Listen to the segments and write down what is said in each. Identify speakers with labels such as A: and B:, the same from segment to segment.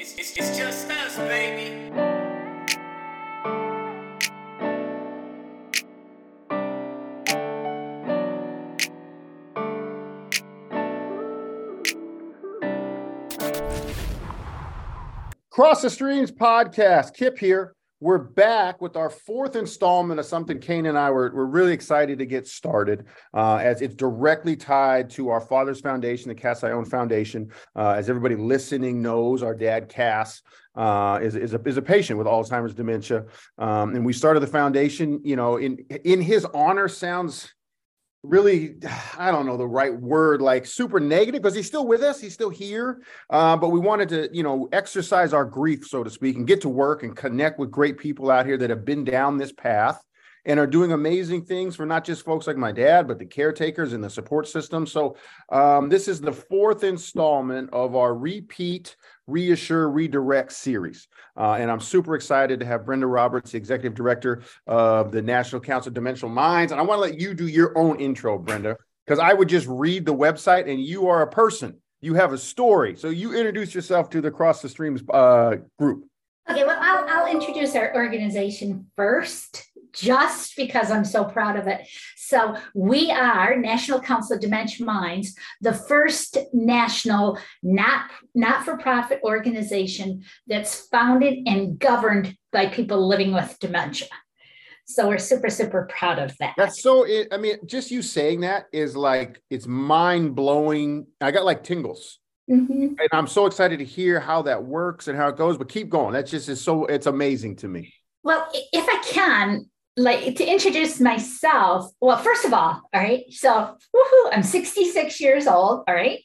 A: It's, it's, it's just us, baby.
B: Cross the Streams podcast. Kip here. We're back with our fourth installment of something Kane and I were, we're really excited to get started uh, as it's directly tied to our Father's Foundation, the Cass I Own Foundation. Uh, as everybody listening knows, our dad, Cass, uh, is, is, a, is a patient with Alzheimer's dementia. Um, and we started the foundation, you know, in, in his honor sounds really i don't know the right word like super negative because he's still with us he's still here uh, but we wanted to you know exercise our grief so to speak and get to work and connect with great people out here that have been down this path and are doing amazing things for not just folks like my dad but the caretakers and the support system. So um, this is the fourth installment of our repeat Reassure Redirect series. Uh, and I'm super excited to have Brenda Roberts, the executive director of the National Council of Dementia Minds. And I want to let you do your own intro, Brenda, because I would just read the website and you are a person. You have a story. So you introduce yourself to the Cross the Streams uh, group.
C: Okay, well, I'll, I'll introduce our organization first just because I'm so proud of it. So, we are National Council of Dementia Minds, the first national not not for profit organization that's founded and governed by people living with dementia. So we're super, super proud of that.
B: That's so. I mean, just you saying that is like it's mind blowing. I got like tingles. Mm-hmm. And I'm so excited to hear how that works and how it goes. But keep going. That's just is so. It's amazing to me.
C: Well, if I can, like to introduce myself. Well, first of all, all right. So, woohoo, I'm 66 years old. All right.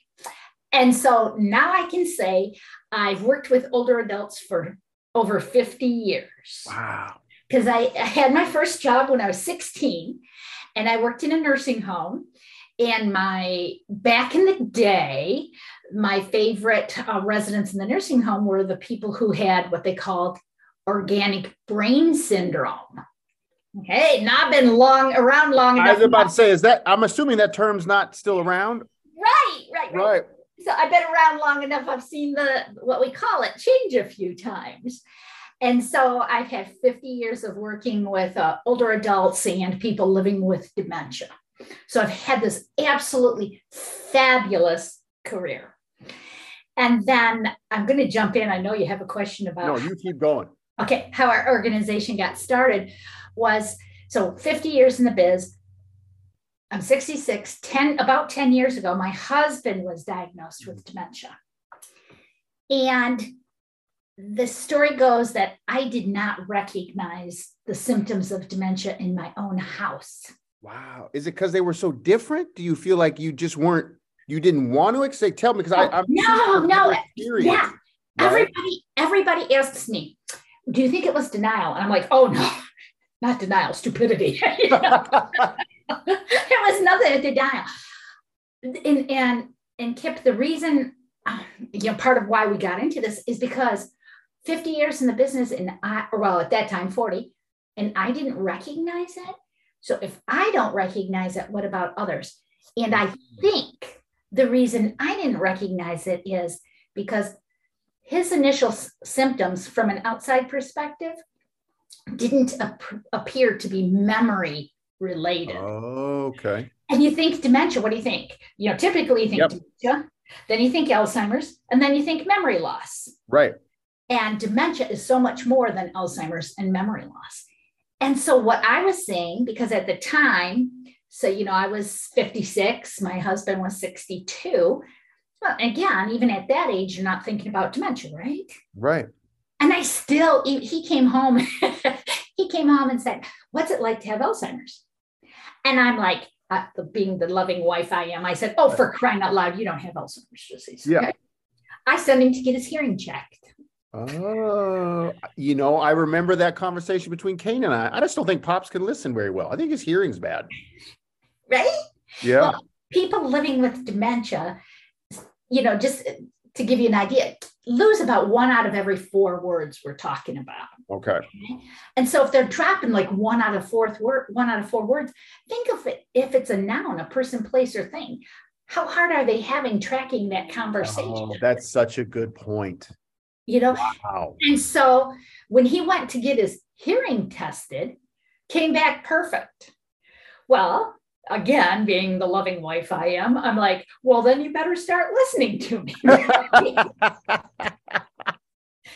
C: And so now I can say I've worked with older adults for over 50 years.
B: Wow.
C: Because I, I had my first job when I was 16 and I worked in a nursing home. And my back in the day, my favorite uh, residents in the nursing home were the people who had what they called organic brain syndrome. Okay, not been long around long enough.
B: I was about to say, is that I'm assuming that term's not still around?
C: Right, right,
B: right. right.
C: So I've been around long enough. I've seen the what we call it change a few times. And so I've had 50 years of working with uh, older adults and people living with dementia. So I've had this absolutely fabulous career. And then I'm going to jump in. I know you have a question about.
B: No, you keep going.
C: Okay, how our organization got started was so 50 years in the biz. I'm 66, 10, about 10 years ago, my husband was diagnosed with dementia. And the story goes that I did not recognize the symptoms of dementia in my own house.
B: Wow. Is it because they were so different? Do you feel like you just weren't, you didn't want to say, tell me, because I, I'm
C: no, no, yeah. Right? Everybody, everybody asks me, do you think it was denial? And I'm like, oh no, not denial, stupidity. it was nothing to denial. And, and, and Kip, the reason, um, you know, part of why we got into this is because 50 years in the business and I, well, at that time, 40, and I didn't recognize it. So if I don't recognize it, what about others? And I think the reason I didn't recognize it is because his initial s- symptoms from an outside perspective didn't ap- appear to be memory related.
B: Oh, okay.
C: And you think dementia, what do you think? You know, typically you think yep. dementia, then you think Alzheimer's, and then you think memory loss.
B: Right.
C: And dementia is so much more than Alzheimer's and memory loss. And so, what I was saying, because at the time, so, you know, I was 56, my husband was 62. Well, again, even at that age, you're not thinking about dementia, right?
B: Right.
C: And I still, he came home, he came home and said, What's it like to have Alzheimer's? And I'm like, uh, being the loving wife I am, I said, Oh, for crying out loud, you don't have Alzheimer's disease.
B: Yeah. Okay?
C: I sent him to get his hearing checked.
B: Oh, you know, I remember that conversation between Kane and I. I just don't think Pops can listen very well. I think his hearing's bad.
C: Right?
B: Yeah. Well,
C: people living with dementia, you know, just to give you an idea, lose about one out of every four words we're talking about.
B: Okay. okay.
C: And so if they're dropping like one out of fourth word, one out of four words, think of it if it's a noun, a person, place, or thing. How hard are they having tracking that conversation? Oh,
B: that's such a good point.
C: you know
B: Wow.
C: and so when he went to get his hearing tested came back perfect well again being the loving wife i am i'm like well then you better start listening to me.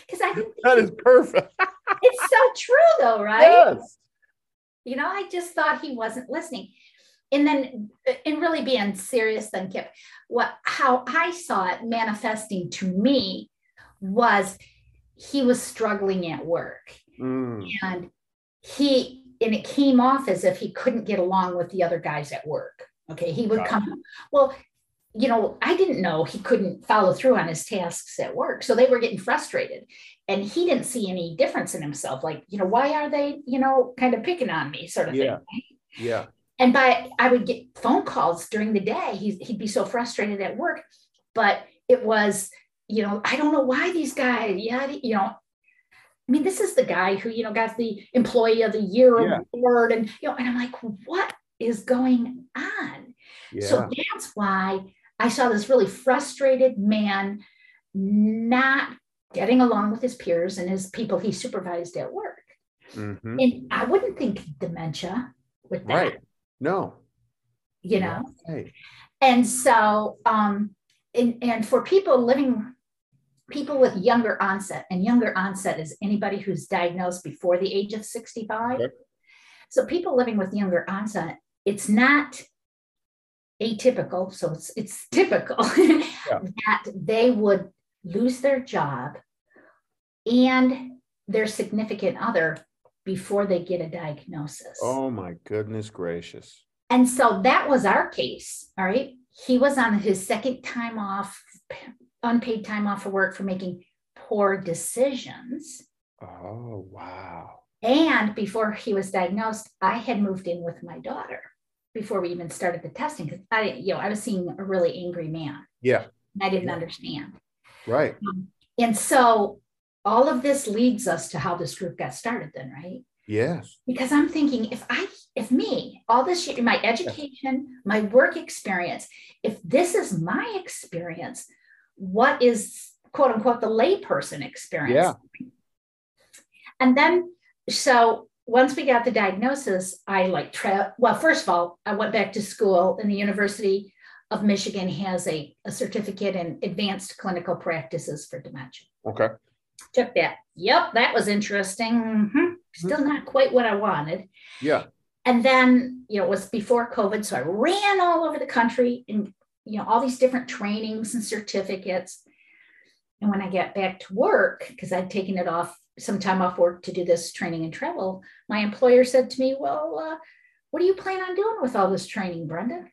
C: Because i think
B: that is perfect.
C: it's so true though right?
B: Yes.
C: you know i just thought he wasn't listening. And then and really being serious then kip what how i saw it manifesting to me was he was struggling at work.
B: Mm,
C: and he and it came off as if he couldn't get along with the other guys at work okay he would
B: Got it.
C: come well you know i didn't know he couldn't follow through on his tasks at work so they were getting frustrated and he didn't see any difference in himself like you know why are they you know kind of picking on me sort of
B: Yeah.
C: thing
B: yeah.
C: and by I would get phone calls during the day. He's, he'd be so frustrated at work, but it was, you know, I don't know why these guys, yeah, you know, I mean, this is the guy who, you know, got the employee of the year
B: Yeah.
C: award, and you know, and I'm like, what is going on?
B: Yeah.
C: So that's why I saw this really frustrated man not getting along with his peers and his people he supervised at work.
B: Mhm.
C: And I wouldn't think dementia with that,
B: Right. No.
C: you know.
B: Right.
C: and so um and, and for people living people with younger onset and younger onset is anybody who's diagnosed before the age of 65
B: Yep.
C: so people living with younger onset it's not atypical so it's it's typical that they would lose their job and their significant other before they get a diagnosis
B: Oh my goodness gracious.
C: and so that was our case. All right. He was on his second time off, unpaid time off for work for making poor decisions.
B: Oh wow.
C: And before he was diagnosed, I had moved in with my daughter before we even started the testing because I, you know, I was seeing a really angry man.
B: Yeah.
C: And I didn't
B: Yeah.
C: understand.
B: Right.
C: Um, and so all of this leads us to how this group got started, then, right?
B: Yes.
C: because I'm thinking if I, if me, all this my education, my work experience, if this is my experience, what is quote unquote the layperson experience?
B: Yeah.
C: And then, so once we got the diagnosis, I like, tra- well, first of all, I went back to school and the University of Michigan has a, a certificate in advanced clinical practices for dementia
B: Okay.
C: took that. Yep, that was interesting. Mhm. Still not quite what I wanted.
B: Yeah.
C: And then, you know, it was before COVID. So I ran all over the country and, you know, all these different trainings and certificates. And when I got back to work, because I'd taken it off some time off work to do this training and travel, my employer said to me, Well, uh, what do you plan on doing with all this training, Brenda?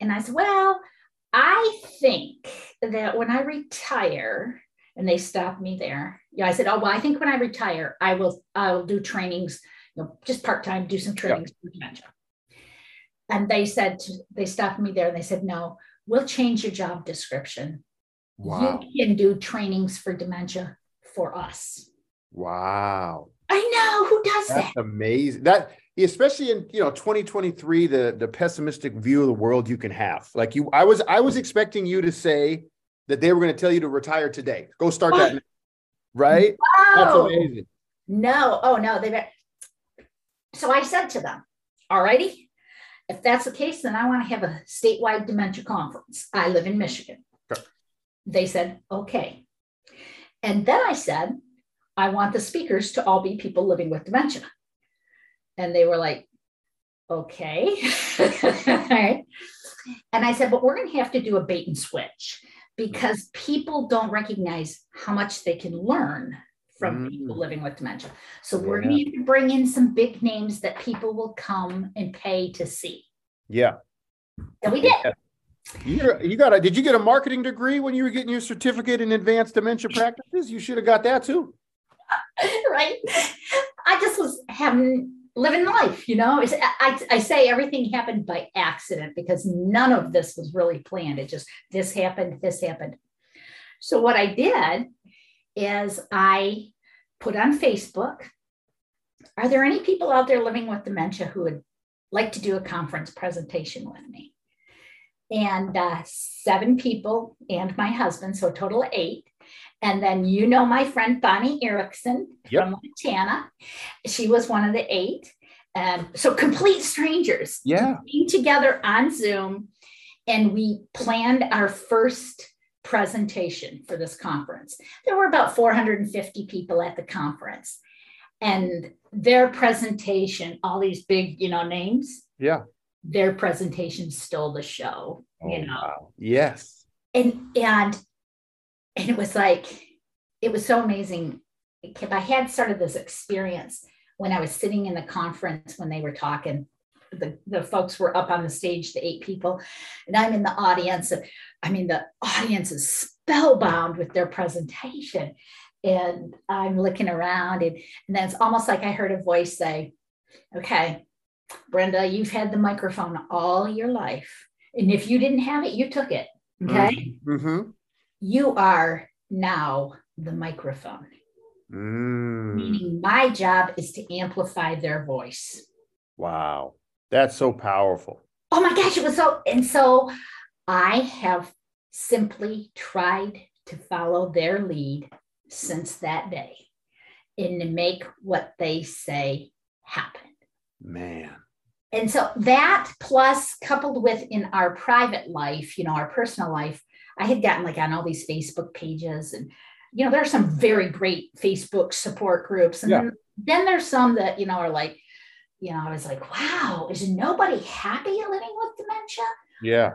C: And I said, Well, I think that when I retire, and they stopped me there. Yeah, I said, "Oh well, I think when I retire, I will I will do trainings, you know, just part time, do some trainings for dementia." And they said to, they stopped me there and they said, "No, we'll change your job description.
B: Wow.
C: You can do trainings for dementia for us."
B: Wow.
C: I know who does
B: That's
C: that.
B: amazing. That especially in you know 2023, the the pessimistic view of the world you can have. Like you, I was I was expecting you to say that they were going to tell you to retire today. Go start that, now. right? That's
C: Oh
B: amazing.
C: no! Oh no! They. So I said to them, "All righty, if that's the case, then I want to have a statewide dementia conference. I live in Michigan."
B: Okay.
C: They said, "Okay," and then I said, "I want the speakers to all be people living with dementia," and they were like, "Okay." All right. And I said, "But we're going to have to do a bait and switch." Because people don't recognize how much they can learn from
B: Mm.
C: people living with dementia. So we're
B: Yeah.
C: going to bring in some big names that people will come and pay to see.
B: Yeah.
C: And we did.
B: You got, you got a, did you get a marketing degree when you were getting your certificate in advanced dementia practices? You should have got that too.
C: right? I just was having living life, you know. It's, I, I say everything happened by accident because none of this was really planned. It just this happened, this happened. So what I did is I put on Facebook. Are there any people out there living with dementia who would like to do a conference presentation with me? And uh, seven people and my husband, so a total of eight. And then you know my friend Bonnie Erickson
B: Yep.
C: from Montana. She was one of the eight. And so complete strangers
B: Yeah.
C: came together on Zoom and we planned our first presentation for this conference. There were about 450 people at the conference. And their presentation, all these big, you know, names,
B: Yeah.
C: their presentation stole the show, you oh, know.
B: Oh, wow. Yes.
C: And and and it was like, it was so amazing. I had sort of this experience when I was sitting in the conference when they were talking. The, the folks were up on the stage, the eight people, and I'm in the audience. I mean, the audience is spellbound with their presentation. And I'm looking around, and, and then it's almost like I heard a voice say, Okay, Brenda, you've had the microphone all your life. And if you didn't have it, you took it. Okay.
B: Mm-hmm.
C: You are now the microphone,
B: Mm.
C: meaning my job is to amplify their voice.
B: Wow. That's so powerful.
C: Oh my gosh, it was so. And so I have simply tried to follow their lead since that day and to make what they say happen.
B: Man.
C: And so that plus coupled with in our private life, you know, our personal life, I had gotten like on all these Facebook pages and you know, there are some very great Facebook support groups. And
B: Yeah.
C: then, then there's some that, you know, are like, you know, I was like, wow, is nobody happy living with dementia?
B: Yeah.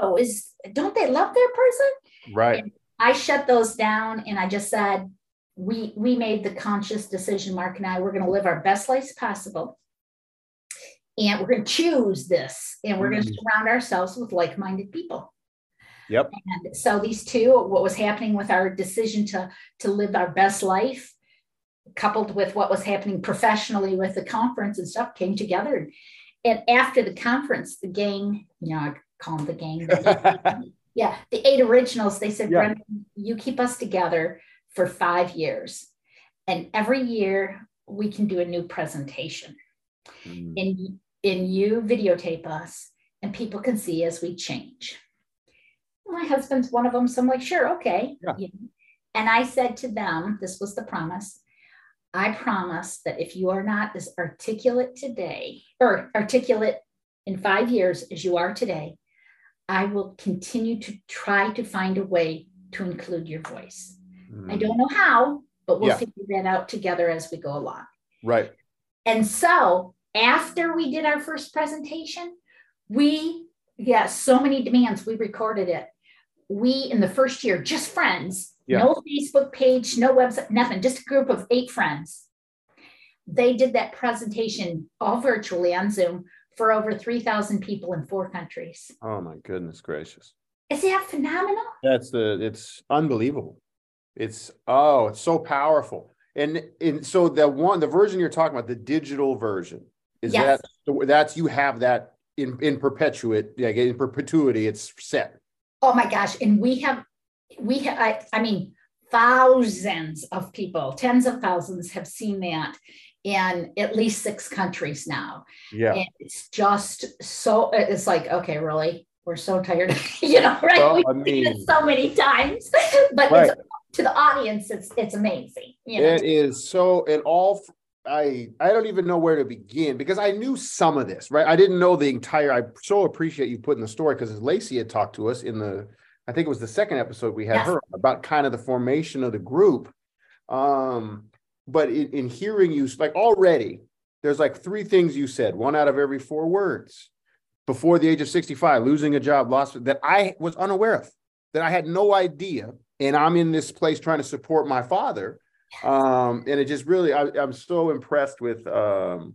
C: No, is don't they love their person?
B: Right.
C: I shut those down and I just said, we we made the conscious decision, Mark and I, we're going to live our best lives possible. And we're going to choose this and we're going to
B: Mhm.
C: surround ourselves with like minded people.
B: Yep.
C: And so these two, what was happening with our decision to, to live our best life, coupled with what was happening professionally with the conference and stuff, came together. And after the conference, the gang, you know, call them the gang, yeah, the eight originals, they said,
B: Yeah.
C: Brenda, you keep us together for five years. And every year we can do a new presentation.
B: Mm.
C: And, and you videotape us and people can see as we change. My husband's one of them. So I'm like, sure, okay.
B: Yeah.
C: And I said to them, this was the promise. I promise that if you are not as articulate today or articulate in five years as you are today, I will continue to try to find a way to include your voice. I
B: Mm.
C: don't know how, but we'll
B: Yeah.
C: figure that out together as we go along.
B: Right.
C: And so after we did our first presentation, we got so many demands. We recorded it. We, in the first year, just friends,
B: Yeah.
C: no Facebook page, no website, nothing, just a group of eight friends. They did that presentation all virtually on Zoom for over 3,000 people in four countries.
B: Oh my goodness gracious.
C: Is that phenomenal?
B: That's the it's unbelievable. It's oh, it's so powerful. And and so the one the version you're talking about, the digital version, is
C: Yes.
B: that that's you have that in in perpetuate, yeah, in perpetuity, it's set.
C: Oh my gosh. And we have, we have, I, I mean, thousands of people, tens of thousands have seen that in at least six countries now.
B: Yeah.
C: And it's just so, it's like, okay, really? We're so tired, you know, right?
B: Well,
C: We've
B: I
C: seen it so many times, but
B: Right.
C: to the audience, it's, it's amazing. You know?
B: It is so it all I I don't even know where to begin because I knew some of this, right? I didn't know the entire. I so appreciate you putting the story because Lacey had talked to us in the, I think it was the second episode we had
C: Yes.
B: her about kind of the formation of the group. Um, but in, in hearing you like already, there's like three things you said, one out of every four words before the age of 65, losing a job, lost that I was unaware of, that I had no idea. And I'm in this place trying to support my father um and it just really I, i'm so impressed with um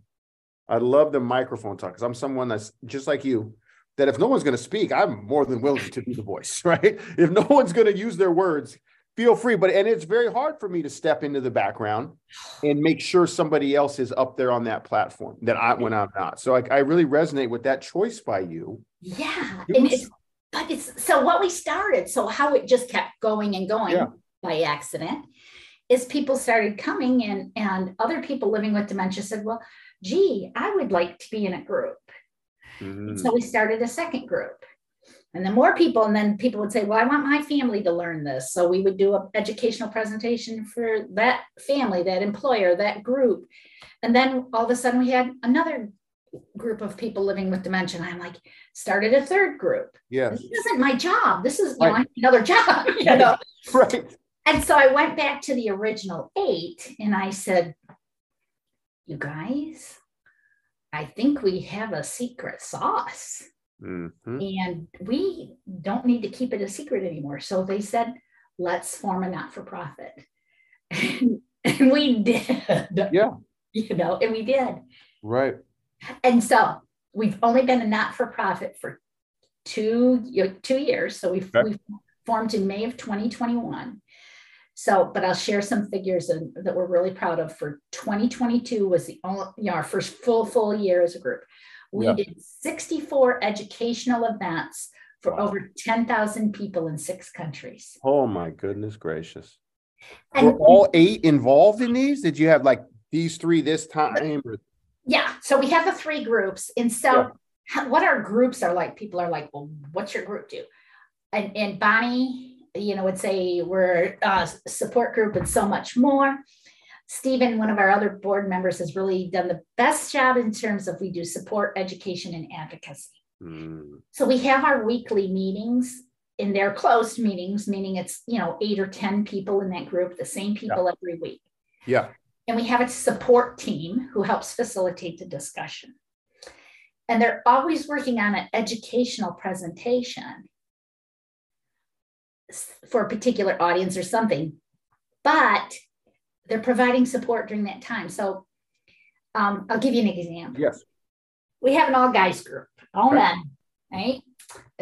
B: i love the microphone talk because i'm someone that's just like you that if no one's going to speak i'm more than willing to be the voice right if no one's going to use their words feel free but and it's very hard for me to step into the background and make sure somebody else is up there on that platform that i when i'm not so i, I really resonate with that choice by you
C: Yeah. And it's, but it's so what we started, so how it just kept going and going
B: Yeah.
C: by accident is people started coming and and other people living with dementia said, well, gee, I would like to be in a group.
B: Mm,
C: So we started a second group. And then more people and then people would say well i want my family to learn this. So we would do an educational presentation for that family that employer that group. And then all of a sudden we had another group of people living with dementia i'm like started a third group.
B: Yeah
C: this isn't my job. This is know,
B: Right.
C: I another job you know?
B: Right.
C: and so i went back to the original eight and i said you guys i think we have a secret sauce
B: Mhm.
C: and we don't need to keep it a secret anymore. So they said, let's form a not for profit. and we did.
B: Yeah.
C: You know, and we did.
B: Right.
C: And so we've only been a not for profit for two, two years. So we've,
B: Okay.
C: we've formed in May of 2021. So, but I'll share some figures that that we're really proud of. For 2022 was the only, you know, our first full, full year as a group. We
B: Yeah.
C: did 64 educational events for
B: Wow.
C: over 10,000 people in six countries.
B: Oh my goodness gracious.
C: And
B: Were all eight involved in these? Did you have like these three this time?
C: yeah, so we have the three groups. And so
B: Yeah.
C: what our groups are like, people are like, well, what's your group do? And, and Bonnie, you know, would say we're uh, a support group and so much more. Stephen, one of our other board members, has really done the best job in terms of we do support, education, and advocacy.
B: Mm,
C: So we have our weekly meetings and they're closed meetings, meaning it's, you know, eight or 10 people in that group, the same people every week.
B: Yeah.
C: And we have a support team who helps facilitate the discussion. And they're always working on an educational presentation for a particular audience or something, but they're providing support during that time. So um, I'll give you an example
B: Yes.
C: we have an all guys group, all
B: Right.
C: men, right?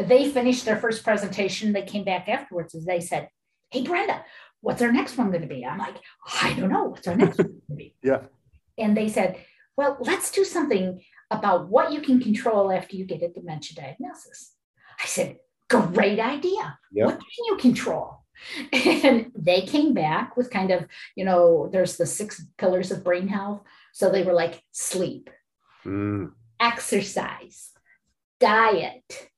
C: They finished their first presentation. They came back afterwards and they said, Hey, Brenda, what's our next one going to be? I'm like, I don't know. What's our next one going to be?
B: Yeah.
C: And they said, Well, let's do something about what you can control after you get a dementia diagnosis. I said, Great idea.
B: Yeah.
C: What can you control? And they came back with kind of, you know, there's the six pillars of brain health. So they were like sleep,
B: Mm,
C: exercise, diet,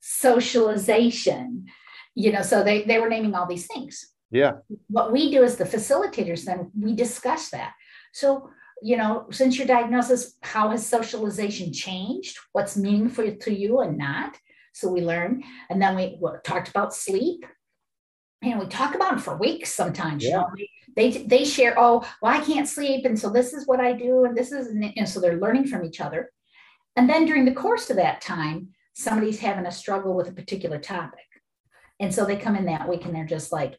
C: socialization, you know, so they, they were naming all these things.
B: yeah.
C: What we do as the facilitators, then we discuss that. So, you know, since your diagnosis, how has socialization changed? What's meaningful to you and not? So we learn. And then we talked about sleep. And we talk about them for weeks sometimes. You
B: Yeah.
C: know, they they share, oh, well, I can't sleep. And so this is what I do. And this is, and so they're learning from each other. And then during the course of that time, somebody's having a struggle with a particular topic. And so they come in that week and they're just like,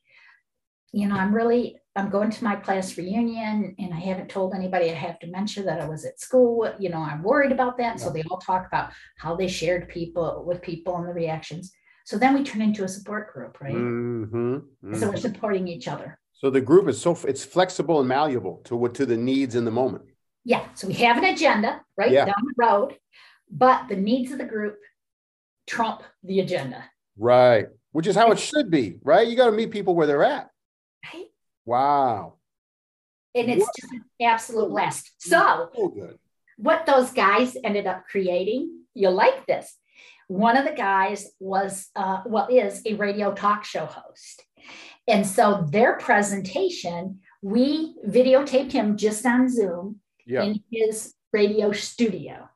C: you know, I'm really, I'm going to my class reunion and I haven't told anybody I have dementia that I was at school. You know, I'm worried about that. So they all talk about how they shared people with people and the reactions. So then we turn into a support group, right?
B: Mhm,
C: So we're
B: mhm.
C: supporting each other.
B: So the group is so it's flexible and malleable to what to the needs in the moment.
C: Yeah. So we have an agenda right
B: Yeah.
C: down the road, but the needs of the group trump the agenda.
B: Right. Which is how it should be, right? You got to meet people where they're at.
C: Right.
B: Wow.
C: And it's
B: What?
C: just an absolute blast. So
B: So good.
C: what those guys ended up creating, you'll like this. One of the guys was, uh, well, is a radio talk show host. And so their presentation, we videotaped him just on Zoom
B: Yeah.
C: in his radio studio.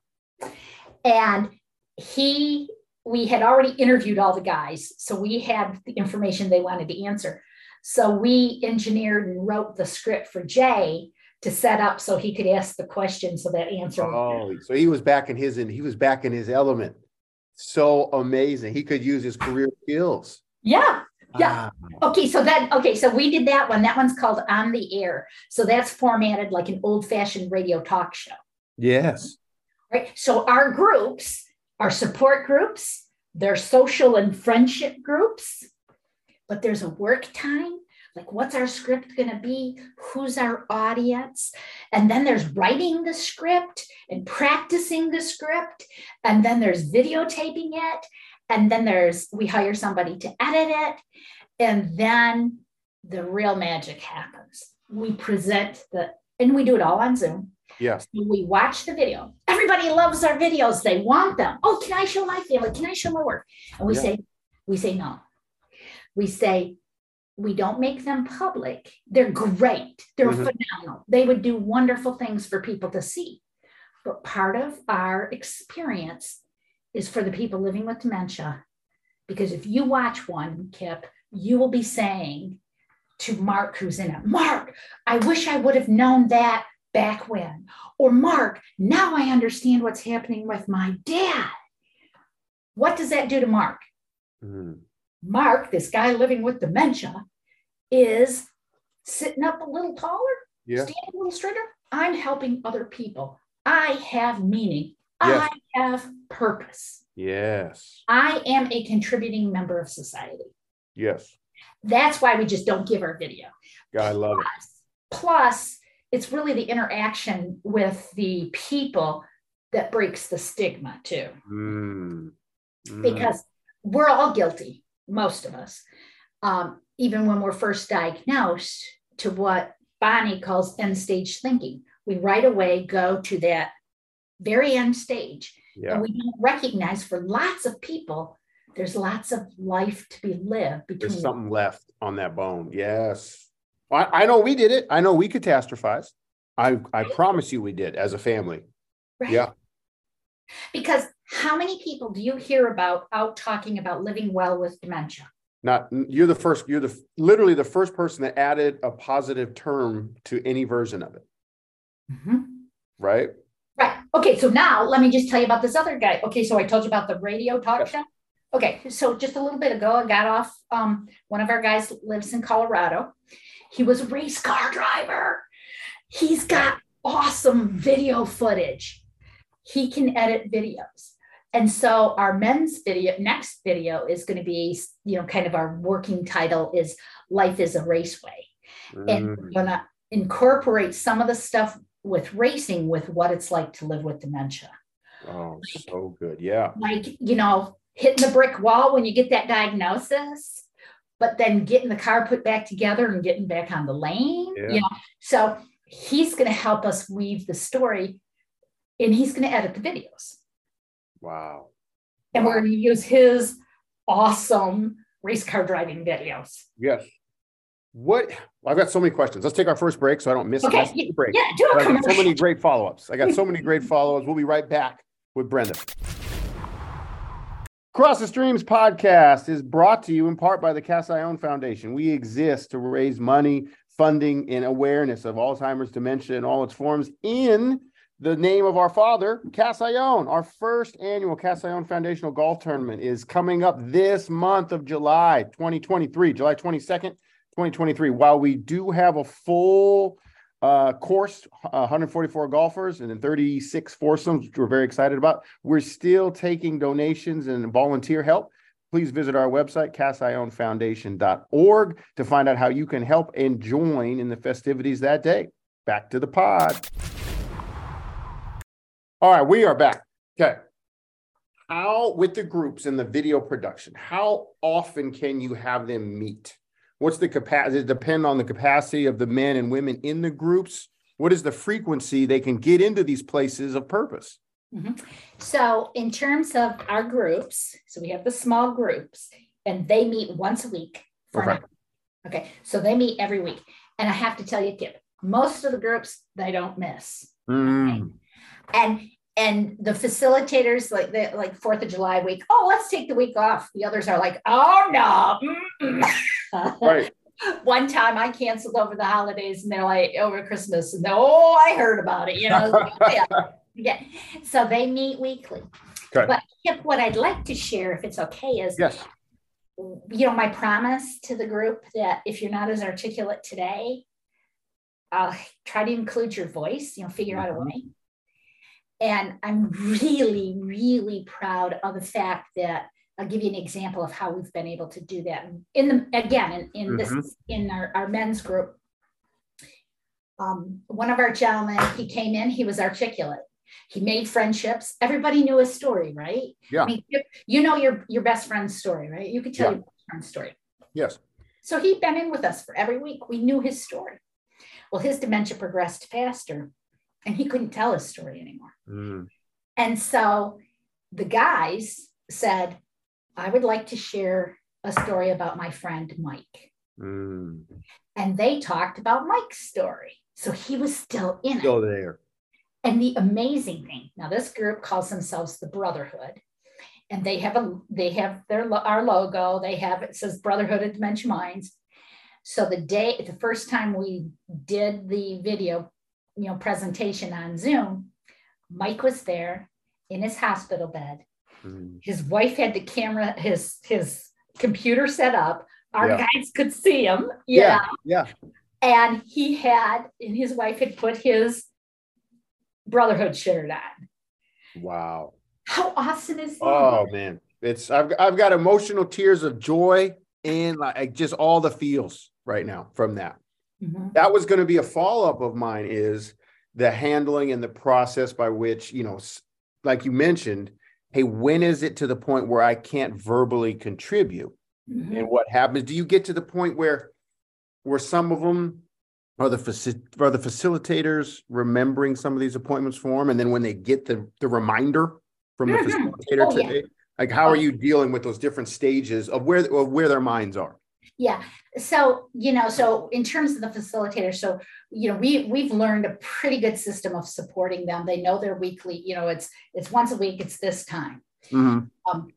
C: And he, we had already interviewed all the guys. So we had the information they wanted to answer. So we engineered and wrote the script for Jay to set up so he could ask the question so that answer.
B: Oh, so he was back in his and he was back in his element. So amazing. He could use his career skills.
C: Yeah. Yeah.
B: Ah,
C: Okay. So that, okay. So we did that one. That one's called On the Air. So that's formatted like an old fashioned radio talk show.
B: yes.
C: right? So our groups are support groups, they're social and friendship groups, but there's a work time. Like, what's our script going to be? Who's our audience? And then there's writing the script and practicing the script. And then there's videotaping it. And then there's, we hire somebody to edit it. And then the real magic happens. We present the, and we do it all on Zoom.
B: Yeah.
C: So we watch the video. Everybody loves our videos. They want them. Oh, can I show my family? Can I show my work? And we
B: Yeah.
C: say, we say no. We say, we don't make them public. They're great. They're
B: Mhm.
C: phenomenal. They would do wonderful things for people to see. But part of our experience is for the people living with dementia. Because if you watch one, Kip, you will be saying to Mark, who's in it, Mark, I wish I would have known that back when. Or Mark, now I understand what's happening with my dad. What does that do to Mark?
B: Mhm.
C: Mark, this guy living with dementia, is sitting up a little taller,
B: Yeah.
C: standing a little straighter. I'm helping other people. I have meaning.
B: Yes.
C: I have purpose.
B: Yes.
C: I am a contributing member of society.
B: Yes.
C: That's why we just don't give our video.
B: I love it.
C: Plus, plus, it's really the interaction with the people that breaks the stigma too.
B: Mm. Mm.
C: because we're all guilty, most of us, um, even when we're first diagnosed, to what Bonnie calls end stage thinking. We right away go to that very end stage,
B: yeah.
C: and we don't recognize for lots of people, there's lots of life to be lived between.
B: There's something left on that bone. Yes. I, I know we did it. I know we catastrophized. I I promise you we did as a family.
C: right?
B: Yeah.
C: Because how many people do you hear about out talking about living well with dementia?
B: Not you're the first, you're the literally the first person that added a positive term to any version of it, right?
C: Right. Okay. So now let me just tell you about this other guy. Okay. So I told you about the radio talk
B: Yes.
C: show. Okay. So just a little bit ago, I got off. Um, one of our guys lives in Colorado. He was a race car driver. He's got awesome video footage. He can edit videos. And so our men's video, next video is going to be, you know, kind of our working title is Life is a Raceway and we're
B: Mm,
C: gonna incorporate some of the stuff with racing with what it's like to live with dementia.
B: oh, so good. Yeah.
C: Like, you know, hitting the brick wall when you get that diagnosis, but then getting the car put back together and getting back on the lane.
B: Yeah.
C: You know, so he's gonna help us weave the story and he's gonna edit the videos.
B: Wow.
C: And
B: Wow.
C: we're gonna use his awesome race car driving videos.
B: Yes. What I've got so many questions. Let's take our first break so I don't miss,
C: Okay,
B: the break.
C: Yeah, do a
B: got so many great follow-ups. I got so many great follow-ups. We'll be right back with Brenda. Cross the Streams podcast is brought to you in part by the Cast Iron Foundation. We exist to raise money, funding, and awareness of Alzheimer's dementia in all its forms in the name of our father, Cast Iron. Our first annual Cast Iron Foundational Golf Tournament is coming up this month of July 2023, July 22nd, 2023. While we do have a full uh, course, uh, 144 golfers, and then 36 foursomes, which we're very excited about. We're still taking donations and volunteer help. Please visit our website, castionfoundation.org, to find out how you can help and join in the festivities that day. Back to the pod. All right, we are back. Okay. How, with the groups and the video production, how often can you have them meet? What's the capacity? Depend on the capacity of the men and women in the groups? What is the frequency they can get into these places of purpose?
C: So, in terms of our groups, so we have the small groups, and they meet once a week. For an
B: Okay.
C: hour. Okay, so they meet every week, and I have to tell you, Kip, most of the groups they don't miss,
B: Mm,
C: and and the facilitators like the like Fourth of July week. Oh, let's take the week off. The others are like, oh no.
B: right.
C: One time I canceled over the holidays, and they're like over Christmas, and oh, I heard about it. You know, like, yeah, yeah. So they meet weekly.
B: Okay.
C: But Kip, what I'd like to share, if it's okay, is
B: Yes.
C: you know my promise to the group that if you're not as articulate today, I'll try to include your voice. You know, figure out a
B: Mhm.
C: way. And I'm really, really proud of the fact that I'll give you an example of how we've been able to do that. In the again, in, in
B: Mhm.
C: this in our, our men's group, um, one of our gentlemen, he came in, he was articulate. He made friendships. Everybody knew his story, right?
B: Yeah.
C: I mean, you, you know your your best friend's story, right? You could tell
B: Yeah.
C: your best friend's story.
B: Yes.
C: So he'd been in with us for every week. We knew his story. Well, his dementia progressed faster, and he couldn't tell his story anymore.
B: Mm,
C: And so the guys said, I would like to share a story about my friend Mike.
B: Mm.
C: And they talked about Mike's story. So he was still in
B: Still
C: it.
B: there.
C: And the amazing thing now, this group calls themselves the Brotherhood. And they have a they have their our logo. They have it says Brotherhood of Dementia Minds. So the day the first time we did the video, you know, presentation on Zoom, Mike was there in his hospital bed.
B: Mm.
C: His wife had the camera, his his computer set up. Our
B: Yeah.
C: guys could see him.
B: Yeah. Yeah.
C: And he had, and his wife had put his brotherhood shirt on.
B: Wow.
C: How awesome is that?
B: Oh man, it's I've I've got emotional tears of joy and like just all the feels right now from that.
C: Mhm.
B: That was going to be a follow up of mine is the handling and the process by which you know, like you mentioned, hey, when is it to the point where I can't verbally contribute?
C: Mhm.
B: and what happens do you get to the point where where some of them are the faci- are the facilitators remembering some of these appointments for them and then when they get the the reminder from the
C: Mhm.
B: facilitator
C: Oh, yeah.
B: like how are you dealing with those different stages of where of where their minds are
C: Yeah. So, you know, so in terms of the facilitator, so, you know, we, we've learned a pretty good system of supporting them. They know their weekly, you know, it's, it's once a week, it's this time.
B: Mhm.
C: um,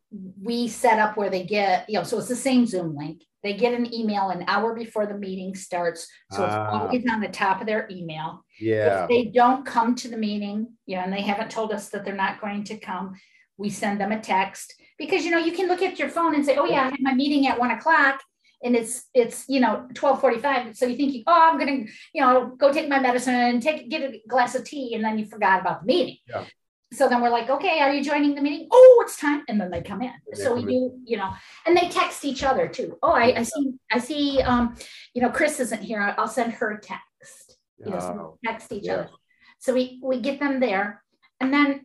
C: we set up where they get, you know, so it's the same Zoom link. They get an email an hour before the meeting starts. So it's
B: Ah.
C: always on the top of their email.
B: yeah
C: If they don't come to the meeting, you know, and they haven't told us that they're not going to come, we send them a text because, you know, you can look at your phone and say, oh yeah, I have my meeting at one o'clock. And it's, it's, you know, 1245. So you think, oh, I'm going to, you know, go take my medicine and take, get a glass of tea. And then you forgot about the meeting.
B: Yeah.
C: So then we're like, okay, are you joining the meeting? Oh, it's time. And then they come in.
B: They
C: so we
B: come
C: do, you know, and they text each other too. Oh, I, I see, I see, um, you know, Chris isn't here. I'll send her a text you know, so
B: Oh,
C: we text each
B: yeah.
C: other. So we we get them there, and then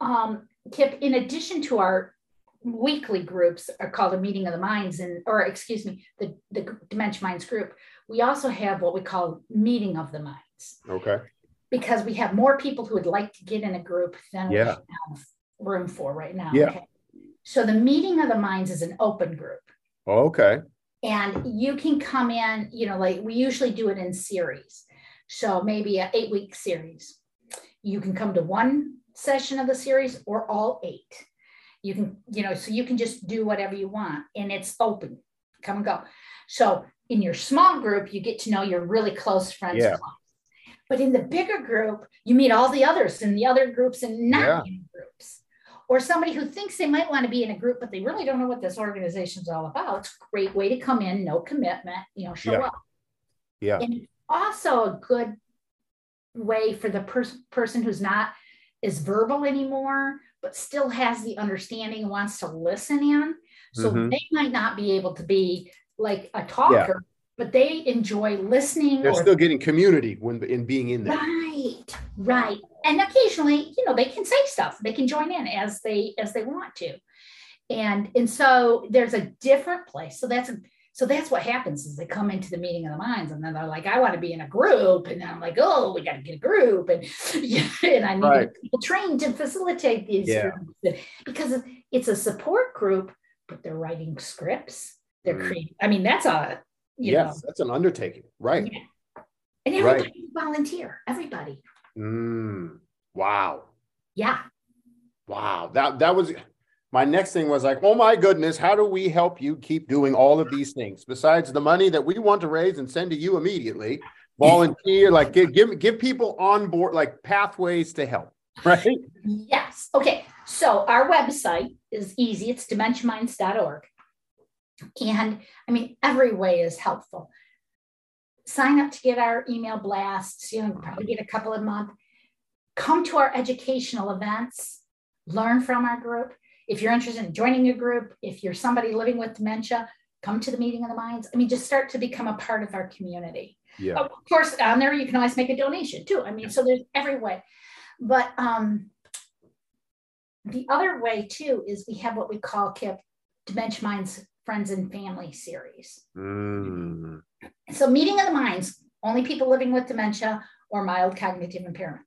C: um, Kip, in addition to our weekly groups, are called a meeting of the minds, and or excuse me, the the Dementia Minds group. We also have what we call meeting of the minds
B: okay
C: because we have more people who would like to get in a group than we have room for right now.
B: Yeah.
C: Okay. So the meeting of the minds is an open group
B: okay
C: and you can come in you know like we usually do it in series so maybe an eight week series you can come to one session of the series or all eight you can you know so you can just do whatever you want and it's open come and go so in your small group you get to know your really close friends
B: Yeah.
C: but in the bigger group you meet all the others in the other groups and not
B: Yeah.
C: in groups or somebody who thinks they might want to be in a group, but they really don't know what this organization is all about. It's a great way to come in, no commitment, you know, show
B: Yeah.
C: up.
B: yeah
C: And also a good way for the pers- person who's not as verbal anymore, but still has the understanding and wants to listen in. So
B: Mhm.
C: they might not be able to be like a talker, but they enjoy listening
B: they're
C: or
B: still getting community when in being in there
C: Right, right. And occasionally, you know, they can say stuff. They can join in as they as they want to. And and so there's a different place. So that's so that's what happens is they come into the meeting of the minds and then they're like, I want to be in a group. And then I'm like, oh, we got to get a group. And, and I need
B: Right.
C: people trained to facilitate these
B: Yeah.
C: groups. Because it's a support group, but they're writing scripts. They're
B: Mm.
C: creating, I mean, that's a you know,
B: yes that's an undertaking right
C: Yeah. and
B: Right.
C: everybody volunteer, everybody.
B: Mm. wow
C: Yeah.
B: Wow, that that was my next thing was like, oh my goodness, how do we help you keep doing all of these things besides the money that we want to raise and send to you immediately? Volunteer, like give give give people on board like pathways to help, right?
C: Yes. Okay. So our website is easy. It's dementiaminds.org. And I mean, every way is helpful. Sign up to get our email blasts. You know, probably get a couple a month. Come to our educational events. Learn from our group. If you're interested in joining a group, if you're somebody living with dementia, come to the meeting of the minds. I mean, just start to become a part of our community.
B: Yeah.
C: Of course, on there you can always make a donation too. I mean, so there's every way. But um, the other way too is we have what we call KIP Dementia Minds Friends and Family series.
B: Mm.
C: So meeting of the minds, only people living with dementia or mild cognitive impairment.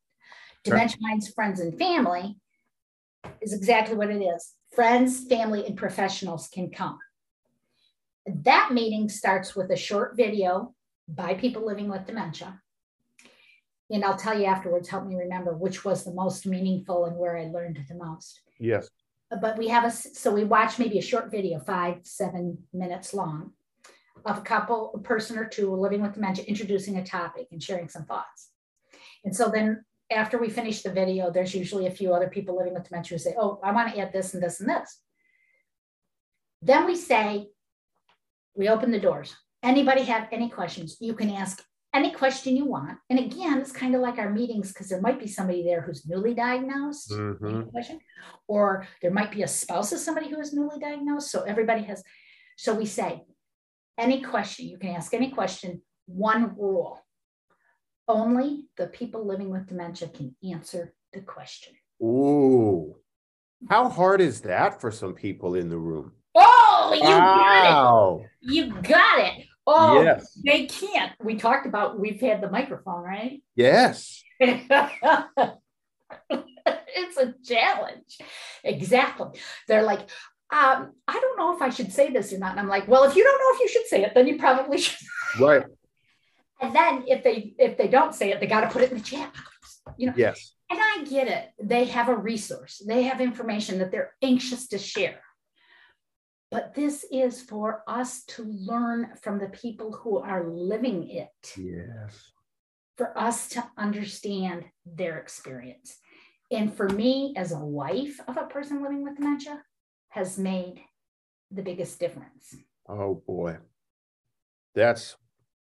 C: Dementia Minds Friends and Family, is exactly what it is. Friends, family, and professionals can come. That meeting starts with a short video by people living with dementia. And I'll tell you afterwards, help me remember which was the most meaningful and where I learned the most.
B: Yes.
C: But we have a, so we watch maybe a short video, five, seven minutes long, of a couple, a person or two living with dementia introducing a topic and sharing some thoughts. And so then after we finish the video, there's usually a few other people living with dementia who say, Oh, I want to add this and this and this. Then we say, we open the doors. Anybody have any questions? You can ask any question you want. And again, it's kind of like our meetings because there might be somebody there who's newly diagnosed,
B: Mhm.
C: question, or there might be a spouse of somebody who is newly diagnosed. So everybody has, so we say, any question, you can ask any question, one rule. Only the people living with dementia can answer the question.
B: Ooh. How hard is that for some people in the room?
C: Oh, you got it. You got it. Oh,
B: Yes.
C: they can't. We talked about we've had the microphone, right?
B: Yes.
C: it's a challenge. Exactly. They're like, um, I don't know if I should say this or not. And I'm like, well, if you don't know if you should say it, then you probably should.
B: Right.
C: And then if they if they don't say it, they got to put it in the chat. You know,
B: Yes.
C: and I get it. They have a resource. They have information that they're anxious to share. But this is for us to learn from the people who are living it.
B: Yes.
C: for us to understand their experience. And for me, as a wife of a person living with dementia, has made the biggest difference.
B: Oh boy. That's